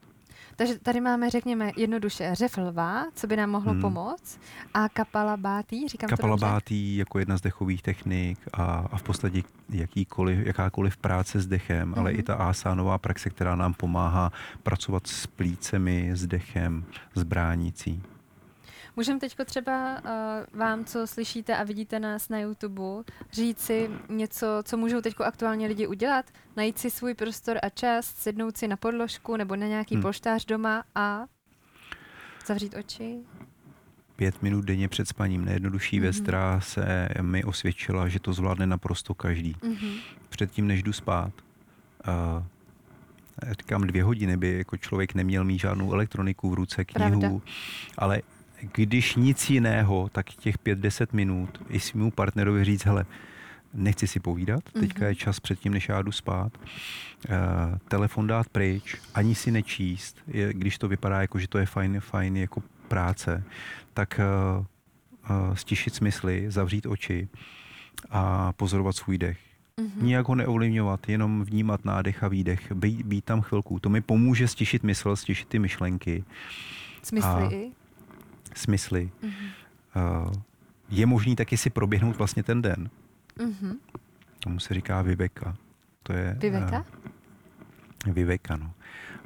Takže tady máme, řekněme, jednoduše řev lva, co by nám mohlo Hmm. pomoct, a kapala bátý, říkám? Kapalabátý jako jedna z dechových technik a, a v podstatě jakýkoliv, jakákoliv práce s dechem, ale Mhm. i ta asánová praxe, která nám pomáhá pracovat s plícemi, s dechem, s bránicí. Můžeme teď třeba uh, vám, co slyšíte a vidíte nás na YouTube, říct si něco, co můžou teď aktuálně lidi udělat? Najít si svůj prostor a čas, sednout si na podložku nebo na nějaký Hmm. polštář doma a zavřít oči? Pět minut denně před spaním, nejjednodušší věc, Mhm. která se mi osvědčila, že to zvládne naprosto každý. Mhm. Předtím, než jdu spát, uh, říkám dvě hodiny, by jako člověk neměl mít žádnou elektroniku v ruce, knihu, Pravda. ale když nic jiného, tak těch pět, deset minut i svému partnerovi říct, hele, nechci si povídat, teďka Mhm. je čas předtím, než já jdu spát, uh, telefon dát pryč, ani si nečíst, je, když to vypadá jako, že to je fajn, fajn jako práce, tak uh, uh, stišit smysly, zavřít oči a pozorovat svůj dech. Mhm. Nijak ho neovlivňovat, jenom vnímat nádech a výdech, být, být tam chvilku. To mi pomůže stišit mysl, stišit ty myšlenky, Smysly a- i? Smysly. Mhm. Uh, je možný taky si proběhnout vlastně ten den. Mhm. Tomu se říká viveka. To je, Viveka? Uh, viveka, no.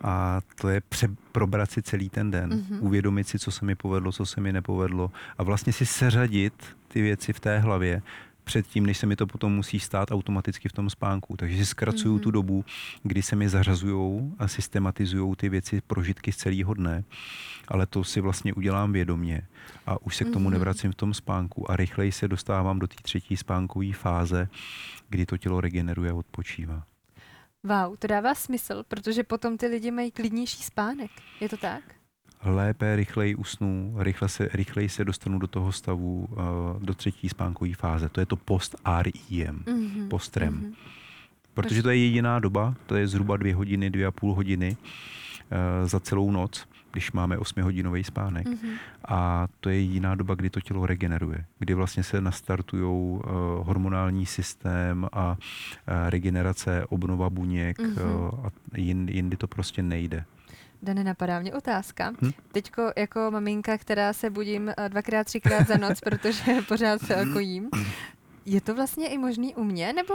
A to je pře- probrat si celý ten den, Mhm. uvědomit si, co se mi povedlo, co se mi nepovedlo a vlastně si seřadit ty věci v té hlavě předtím, než se mi to potom musí stát automaticky v tom spánku. Takže si zkracuju Mhm. tu dobu, kdy se mi zařazují a systematizují ty věci, prožitky z celého dne, ale to si vlastně udělám vědomě a už se k tomu Mhm. nevracím v tom spánku a rychleji se dostávám do té třetí spánkové fáze, kdy to tělo regeneruje a odpočívá. Wow, to dává smysl, protože potom ty lidi mají klidnější spánek. Je to tak? Lépe, rychleji usnu, rychle se, rychleji se dostanu do toho stavu, uh, do třetí spánkové fáze. To je to post-REM, Mhm. post-REM. Mhm. Protože to je jediná doba, to je zhruba dvě hodiny, dvě a půl hodiny uh, za celou noc, když máme osmihodinový spánek. Mhm. A to je jediná doba, kdy to tělo regeneruje, kdy vlastně se nastartují uh, hormonální systém a uh, regenerace, obnova buněk Mhm. uh, a jindy to prostě nejde. Dane, napadá mě otázka. Hm? Teďko jako maminka, která se budím eh, dvakrát, třikrát za noc, protože pořád se kojím, je to vlastně i možný u mě, nebo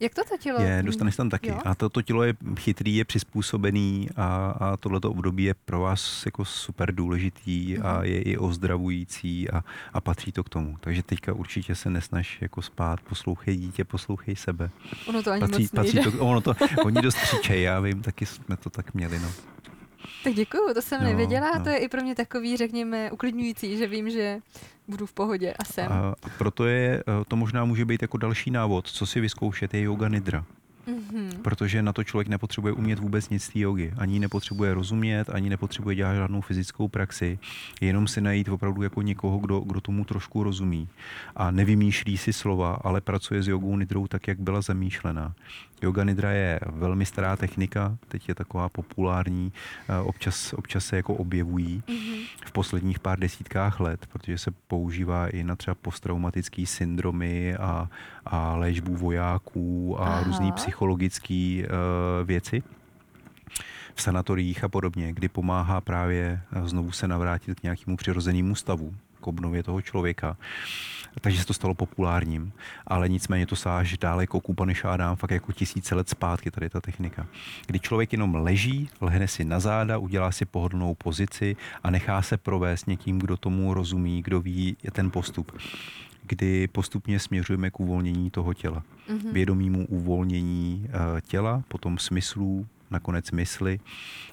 jak to to tělo? Je, dostaneš tam taky. Jo? A to, to tělo je chytrý, je přizpůsobený a, a tohleto období je pro vás jako super důležitý a Mhm. je i ozdravující a, a patří to k tomu. Takže teďka určitě se nesnaž jako spát, poslouchej dítě, poslouchej sebe. Ono to ani Patří, moc patří nejde. to, ono to, oni dost křičejí, já vím, taky jsme to tak měli. No. Tak děkuju, to jsem No, nevěděla a no. to je i pro mě takový, řekněme, uklidňující, že vím, že budu v pohodě a jsem. A proto je, to možná může být jako další návod, co si vyzkoušet, je yoga nidra. Mm-hmm. Protože na to člověk nepotřebuje umět vůbec nic z té jogy. Ani nepotřebuje rozumět, ani nepotřebuje dělat žádnou fyzickou praxi. Jenom si najít opravdu jako někoho, kdo, kdo tomu trošku rozumí. A nevymýšlí si slova, ale pracuje s jogou nidrou tak, jak byla zamýšlená. Yoga nidra je velmi stará technika, teď je taková populární, eh, občas, občas se jako objevují mm-hmm. v posledních pár desítkách let, protože se používá i na třeba posttraumatické syndromy a, a léčbu vojáků a Aha. různé psychologické uh, věci v sanatoriích a podobně, kdy pomáhá právě eh, znovu se navrátit k nějakému přirozenému stavu, k obnově toho člověka takže se to stalo populárním. Ale nicméně to sáž daleko k Upanishádám fakt jako tisíce let zpátky tady ta technika. Kdy člověk jenom leží, lehne si na záda, udělá si pohodlnou pozici a nechá se provést někým, kdo tomu rozumí, kdo ví ten postup kdy postupně směřujeme k uvolnění toho těla. Mm-hmm. Vědomímu uvolnění uh, těla, potom smyslů, nakonec mysli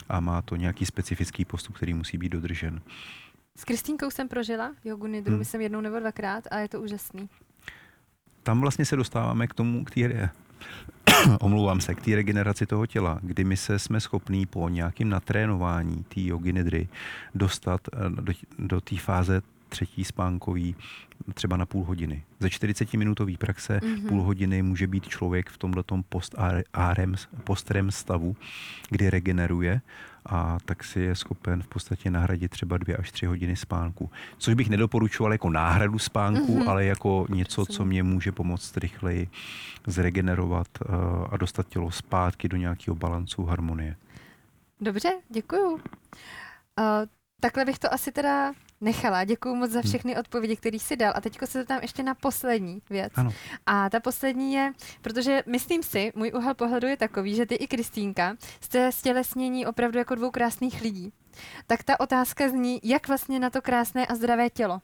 a má to nějaký specifický postup, který musí být dodržen. S Kristýnkou jsem prožila jogu nidru, hmm. myslím jednou nebo dvakrát a je to úžasný. Tam vlastně se dostáváme k tomu, k té omlouvám se, k té regeneraci toho těla, kdy my se jsme schopní po nějakém natrénování té jogy nidry dostat eh, do, do té fáze třetí spánkový třeba na půl hodiny. Ze 40-minutové praxe mm-hmm. půl hodiny může být člověk v tomhle post-REM stavu, kdy regeneruje a tak si je schopen v podstatě nahradit třeba dvě až tři hodiny spánku. Což bych nedoporučoval jako náhradu spánku, mm-hmm. ale jako něco, co mě může pomoct rychleji zregenerovat uh, a dostat tělo zpátky do nějakého balancu harmonie. Dobře, děkuju. Uh, takhle bych to asi teda nechala. Děkuji moc za hmm. všechny odpovědi, které jsi dal. A teď se zeptám ještě na poslední věc. Ano. A ta poslední je, protože myslím si, můj úhel pohledu je takový, že ty i Kristýnka jste stělesnění opravdu jako dvou krásných lidí. Tak ta otázka zní, jak vlastně na to krásné a zdravé tělo?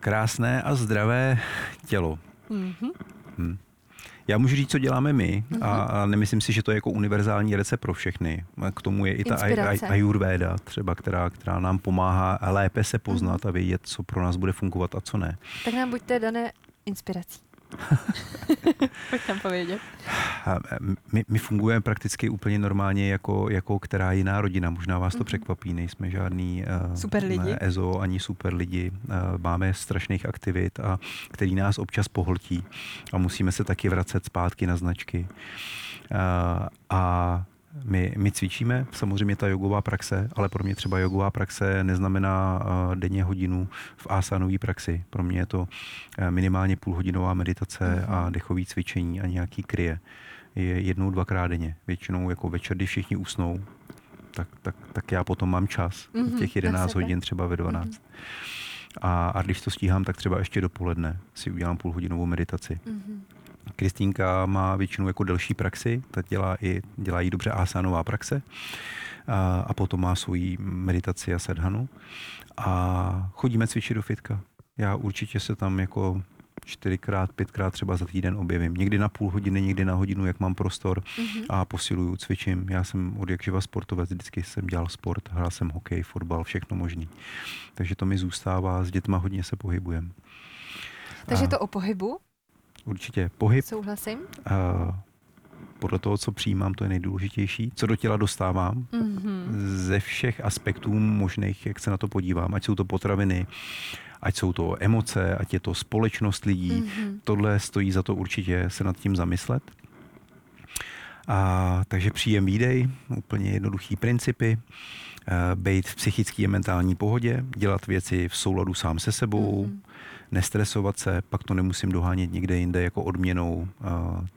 Krásné a zdravé tělo. Mm-hmm. Hmm. Já můžu říct, co děláme my uh-huh. a, nemyslím si, že to je jako univerzální recept pro všechny. K tomu je i ta Inspirace. třeba, která, která nám pomáhá lépe se poznat uh-huh. a vědět, co pro nás bude fungovat a co ne. Tak nám buďte dané inspirací. Pojď tam povědět. My, my fungujeme prakticky úplně normálně jako, jako která jiná rodina. Možná vás to mm-hmm. překvapí, nejsme žádný uh, super lidi. EZO ani super lidi. Uh, máme strašných aktivit, a, který nás občas pohltí a musíme se taky vracet zpátky na značky. Uh, a my, my cvičíme, samozřejmě ta jogová praxe, ale pro mě třeba jogová praxe neznamená uh, denně hodinu v asanové praxi. Pro mě je to uh, minimálně půlhodinová meditace a mhm. dechové cvičení a nějaký kryje. Je jednou, dvakrát denně. Většinou jako večer, když všichni usnou, tak, tak, tak já potom mám čas. Mm-hmm, těch 11 hodin třeba ve 12. Mm-hmm. A, a když to stíhám, tak třeba ještě dopoledne si udělám půlhodinovou meditaci. Mm-hmm. Kristýnka má většinou jako delší praxi, ta dělá, i, dělá jí dobře asánová praxe a, a potom má svoji meditaci a sedhanu a chodíme cvičit do fitka. Já určitě se tam jako čtyřikrát, pětkrát třeba za týden objevím. Někdy na půl hodiny, někdy na hodinu, jak mám prostor mm-hmm. a posiluju, cvičím. Já jsem od jak živa sportovec, vždycky jsem dělal sport, hrál jsem hokej, fotbal, všechno možný. Takže to mi zůstává, s dětma hodně se pohybujem. Takže a... to o pohybu? Určitě pohyb. Souhlasím. Uh, podle toho, co přijímám, to je nejdůležitější. Co do těla dostávám, mm-hmm. ze všech aspektů možných, jak se na to podívám, ať jsou to potraviny, ať jsou to emoce, ať je to společnost lidí, mm-hmm. tohle stojí za to určitě se nad tím zamyslet. A, takže příjem výdej, úplně jednoduchý principy, uh, být v psychické a mentální pohodě, dělat věci v souladu sám se sebou, mm-hmm nestresovat se, pak to nemusím dohánět někde jinde jako odměnou.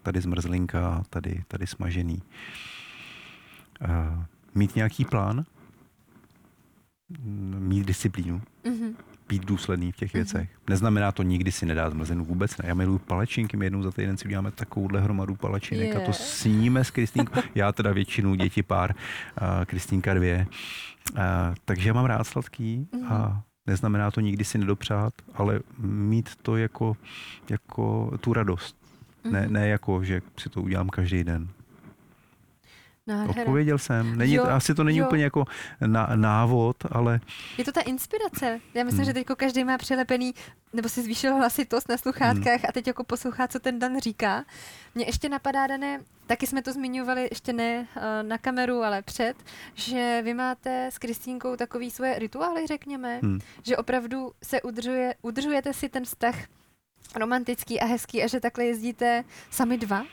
Tady zmrzlinka, tady, tady smažený. Mít nějaký plán, mít disciplínu, mm-hmm. být důsledný v těch mm-hmm. věcech. Neznamená to nikdy si nedát zmrzlinu, vůbec ne. Já miluji palačinky, my jednou za týden si uděláme takovouhle hromadu palačinek yeah. a to sníme s Kristýnkou. Já teda většinu, děti pár, Kristýnka dvě. takže já mám rád sladký mm-hmm. a Neznamená to nikdy si nedopřát, ale mít to jako, jako tu radost. Ne, mhm. ne jako, že si to udělám každý den. Nádhera. Odpověděl jsem. Není, Jo, asi to není jo. úplně jako na, návod, ale Je to ta inspirace. Já myslím, Hmm. že teď každý má přilepený, nebo si zvýšil hlasitost na sluchátkách a teď jako poslouchá, co ten Dan říká. Mně ještě napadá, Dané, taky jsme to zmiňovali, ještě ne eh, na kameru, ale před, že vy máte s Kristínkou takový svoje rituály, řekněme, hm, že opravdu se udržuje, udržujete si ten vztah romantický a hezký a že takhle jezdíte sami dva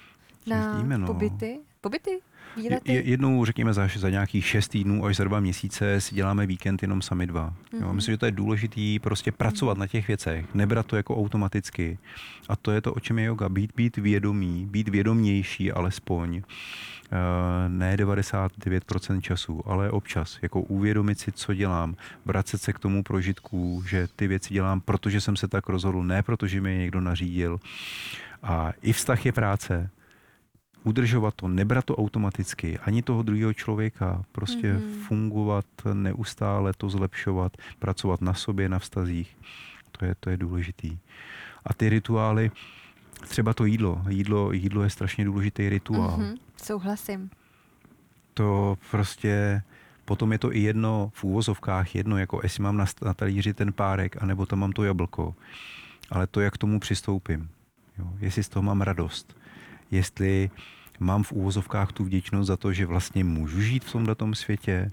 na Jezdíme, no. pobyty. Pobyty? Výlety? je- jednou, řekněme, za, za nějakých šest týdnů až za dva měsíce si děláme víkend jenom sami dva. Jo, Mhm. myslím, že to je důležitý prostě pracovat na těch věcech, nebrat to jako automaticky. A to je to, o čem je yoga. Být, být vědomý, být vědomější alespoň. Uh, ne 99% času, ale občas, jako uvědomit si, co dělám, vracet se k tomu prožitku, že ty věci dělám, protože jsem se tak rozhodl, ne protože mi je někdo nařídil. A i vztah je práce. Udržovat to, nebrat to automaticky, ani toho druhého člověka, prostě Mhm. mm-hmm. fungovat, neustále to zlepšovat, pracovat na sobě, na vztazích. To je, to je důležitý. A ty rituály, třeba to jídlo. Jídlo, jídlo je strašně důležitý rituál. Mhm, souhlasím. To prostě, potom je to i jedno v úvozovkách, jedno, jako jestli mám na, na talíři ten párek, anebo tam mám to jablko. Ale to, jak k tomu přistoupím. Jo? Jestli z toho mám radost. Jestli mám v úvozovkách tu vděčnost za to, že vlastně můžu žít v tomto světě,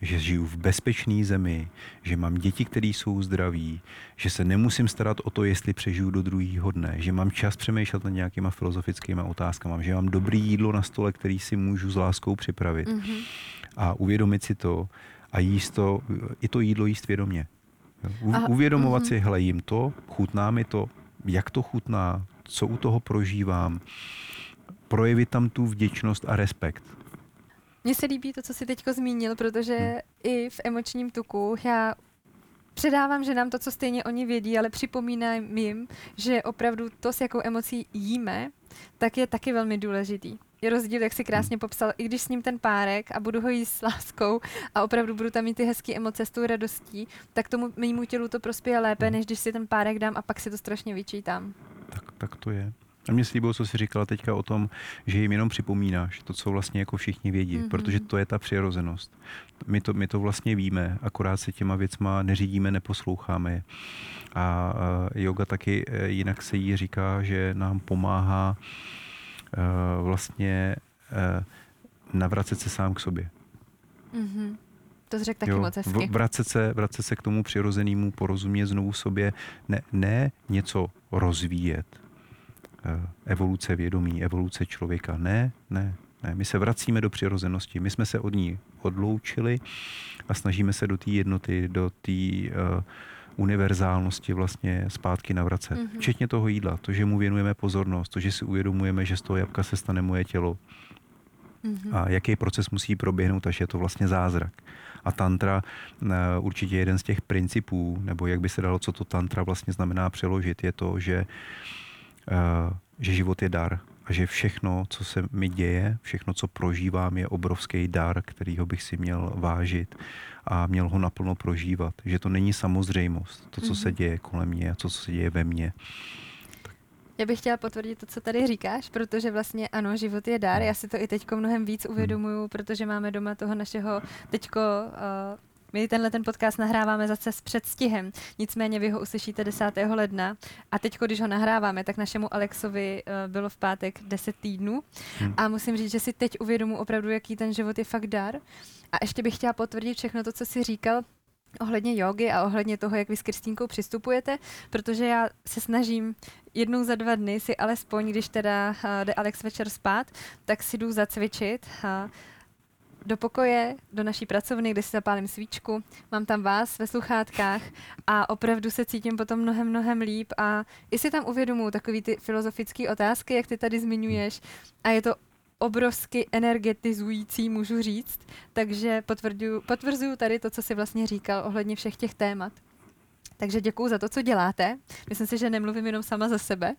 že žiju v bezpečné zemi, že mám děti, které jsou zdraví, že se nemusím starat o to, jestli přežiju do druhého dne, že mám čas přemýšlet nad nějakýma filozofickými otázkami, že mám dobrý jídlo na stole, který si můžu s láskou připravit Mhm. a uvědomit si to a jíst to, i to jídlo jíst vědomě. U, A- uvědomovat mhm. si, hele, jim to, chutná mi to, jak to chutná, co u toho prožívám, projevit tam tu vděčnost a respekt. Mně se líbí to, co jsi teďko zmínil, protože Hmm. i v emočním tuku já předávám, že nám to, co stejně oni vědí, ale připomínám jim, že opravdu to, s jakou emocí jíme, tak je taky velmi důležitý. Je rozdíl, jak si krásně popsal, i když s ním ten párek a budu ho jíst s láskou a opravdu budu tam mít ty hezké emoce s tou radostí, tak tomu mému tělu to prospěje lépe, Hmm. než když si ten párek dám a pak si to strašně vyčítám. Tak, tak to je. A mně se líbilo, co jsi říkala teďka o tom, že jim jenom připomínáš to, co vlastně jako všichni vědí, Mhm. mm-hmm. protože to je ta přirozenost. My to, my to vlastně víme, akorát se těma věcma neřídíme, neposloucháme je. A, yoga taky e, jinak se jí říká, že nám pomáhá e, vlastně e, navracet se sám k sobě. Mhm. To jsi řekl taky moc hezky. vracet se, vracet se k tomu přirozenému, porozumět znovu sobě, ne, ne něco rozvíjet. Eh, Evoluce vědomí, evoluce člověka. Ne, ne, ne. My se vracíme do přirozenosti. My jsme se od ní odloučili a snažíme se do té jednoty, do té uh, univerzálnosti vlastně zpátky navracet. Mhm. Mm-hmm. Včetně toho jídla, to, že mu věnujeme pozornost, to, že si uvědomujeme, že z toho jabka se stane moje tělo, Mhm. a jaký proces musí proběhnout, až je to vlastně zázrak. A tantra eh, určitě jeden z těch principů, nebo jak by se dalo, co to tantra vlastně znamená přeložit, je to, že, eh, že život je dar a že všechno, co se mi děje, všechno, co prožívám, je obrovský dar, kterýho bych si měl vážit a měl ho naplno prožívat. Že to není samozřejmost, to, co se Mhm. děje kolem mě a co se děje ve mně. Já bych chtěla potvrdit to, co tady říkáš, protože vlastně ano, život je dar. Já si to i teďko mnohem víc uvědomuju, protože máme doma toho našeho teďko uh, my tenhle ten podcast nahráváme zase s předstihem, nicméně vy ho uslyšíte 10. ledna a teď, když ho nahráváme, tak našemu Alexovi uh, bylo v pátek 10 týdnů Hmm. a musím říct, že si teď uvědomuji opravdu, jaký ten život je fakt dar. A ještě bych chtěla potvrdit všechno to, co jsi říkal, ohledně jogy a ohledně toho, jak vy s Kristýnkou přistupujete, protože já se snažím jednou za dva dny si alespoň, když teda uh, jde Alex večer spát, tak si jdu zacvičit uh, do pokoje, do naší pracovny, kde si zapálím svíčku, mám tam vás ve sluchátkách a opravdu se cítím potom mnohem, mnohem líp a i si tam uvědomuji takový ty filozofické otázky, jak ty tady zmiňuješ a je to obrovsky energetizující, můžu říct, takže potvrzuju tady to, co si vlastně říkal ohledně všech těch témat. Takže děkuji za to, co děláte. Myslím si, že nemluvím jenom sama za sebe.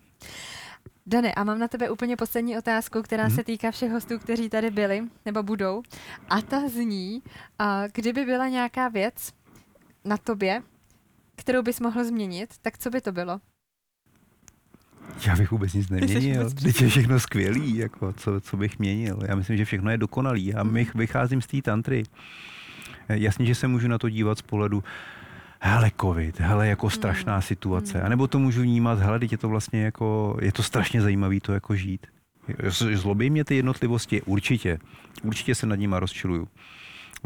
Dane, a mám na tebe úplně poslední otázku, která Mhm. se týká všech hostů, kteří tady byli nebo budou. A ta zní, a kdyby byla nějaká věc na tobě, kterou bys mohl změnit, tak co by to bylo? Já bych vůbec nic neměnil. Teď je všechno skvělý, jako co, co bych měnil. Já myslím, že všechno je dokonalý. Já bych vycházím z té tantry. Jasně, že se můžu na to dívat z pohledu hele, covid, hele, jako strašná situace. A nebo to můžu vnímat, hele, teď je to vlastně jako, je to strašně zajímavý to jako žít. Zlobí mě ty jednotlivosti? Určitě. Určitě se nad nima rozčiluju.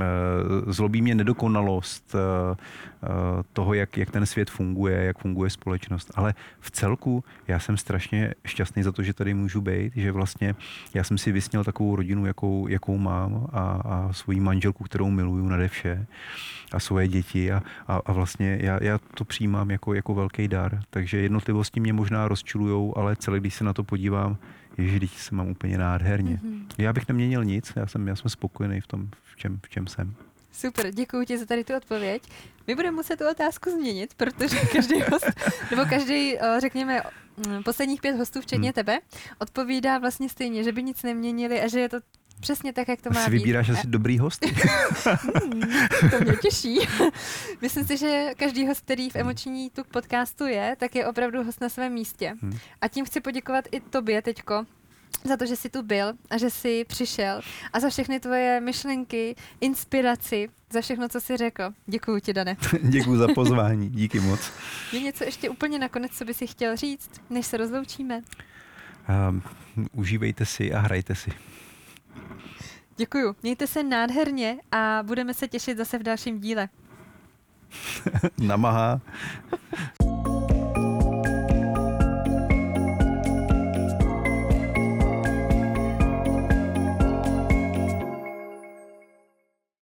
Eh, Zlobí mě nedokonalost eh, eh, toho, jak, jak ten svět funguje, jak funguje společnost. Ale v celku já jsem strašně šťastný za to, že tady můžu být, že vlastně já jsem si vysněl takovou rodinu, jakou, jakou mám a, a svoji manželku, kterou miluju nade vše a svoje děti a, a, a vlastně já, já to přijímám jako, jako velký dar. Takže jednotlivosti mě možná rozčilujou, ale celé, když se na to podívám, ježiš, se mám úplně nádherně. Mhm. Já bych neměnil nic, já jsem, já jsem spokojený v tom, v čem, v čem jsem. Super, děkuji ti za tady tu odpověď. My budeme muset tu otázku změnit, protože každý host, nebo každý, eh, řekněme, mm, posledních pět hostů, včetně Hmm. tebe, odpovídá vlastně stejně, že by nic neměnili a že je to přesně tak, jak to má si být. vybíráš asi dobrý host. Hmm, to mě těší. Myslím si, že každý host, který v emoční tuk podcastu je, tak je opravdu host na svém místě. Hmm. A tím chci poděkovat i tobě teďko, za to, že jsi tu byl a že jsi přišel a za všechny tvoje myšlenky, inspiraci, za všechno, co jsi řekl. Děkuji ti, Dane. Děkuji za pozvání, díky moc. Je něco ještě úplně nakonec, co by si chtěl říct, než se rozloučíme? Um, užívejte si a hrajte si. Děkuju. Mějte se nádherně a budeme se těšit zase v dalším díle. Namaha.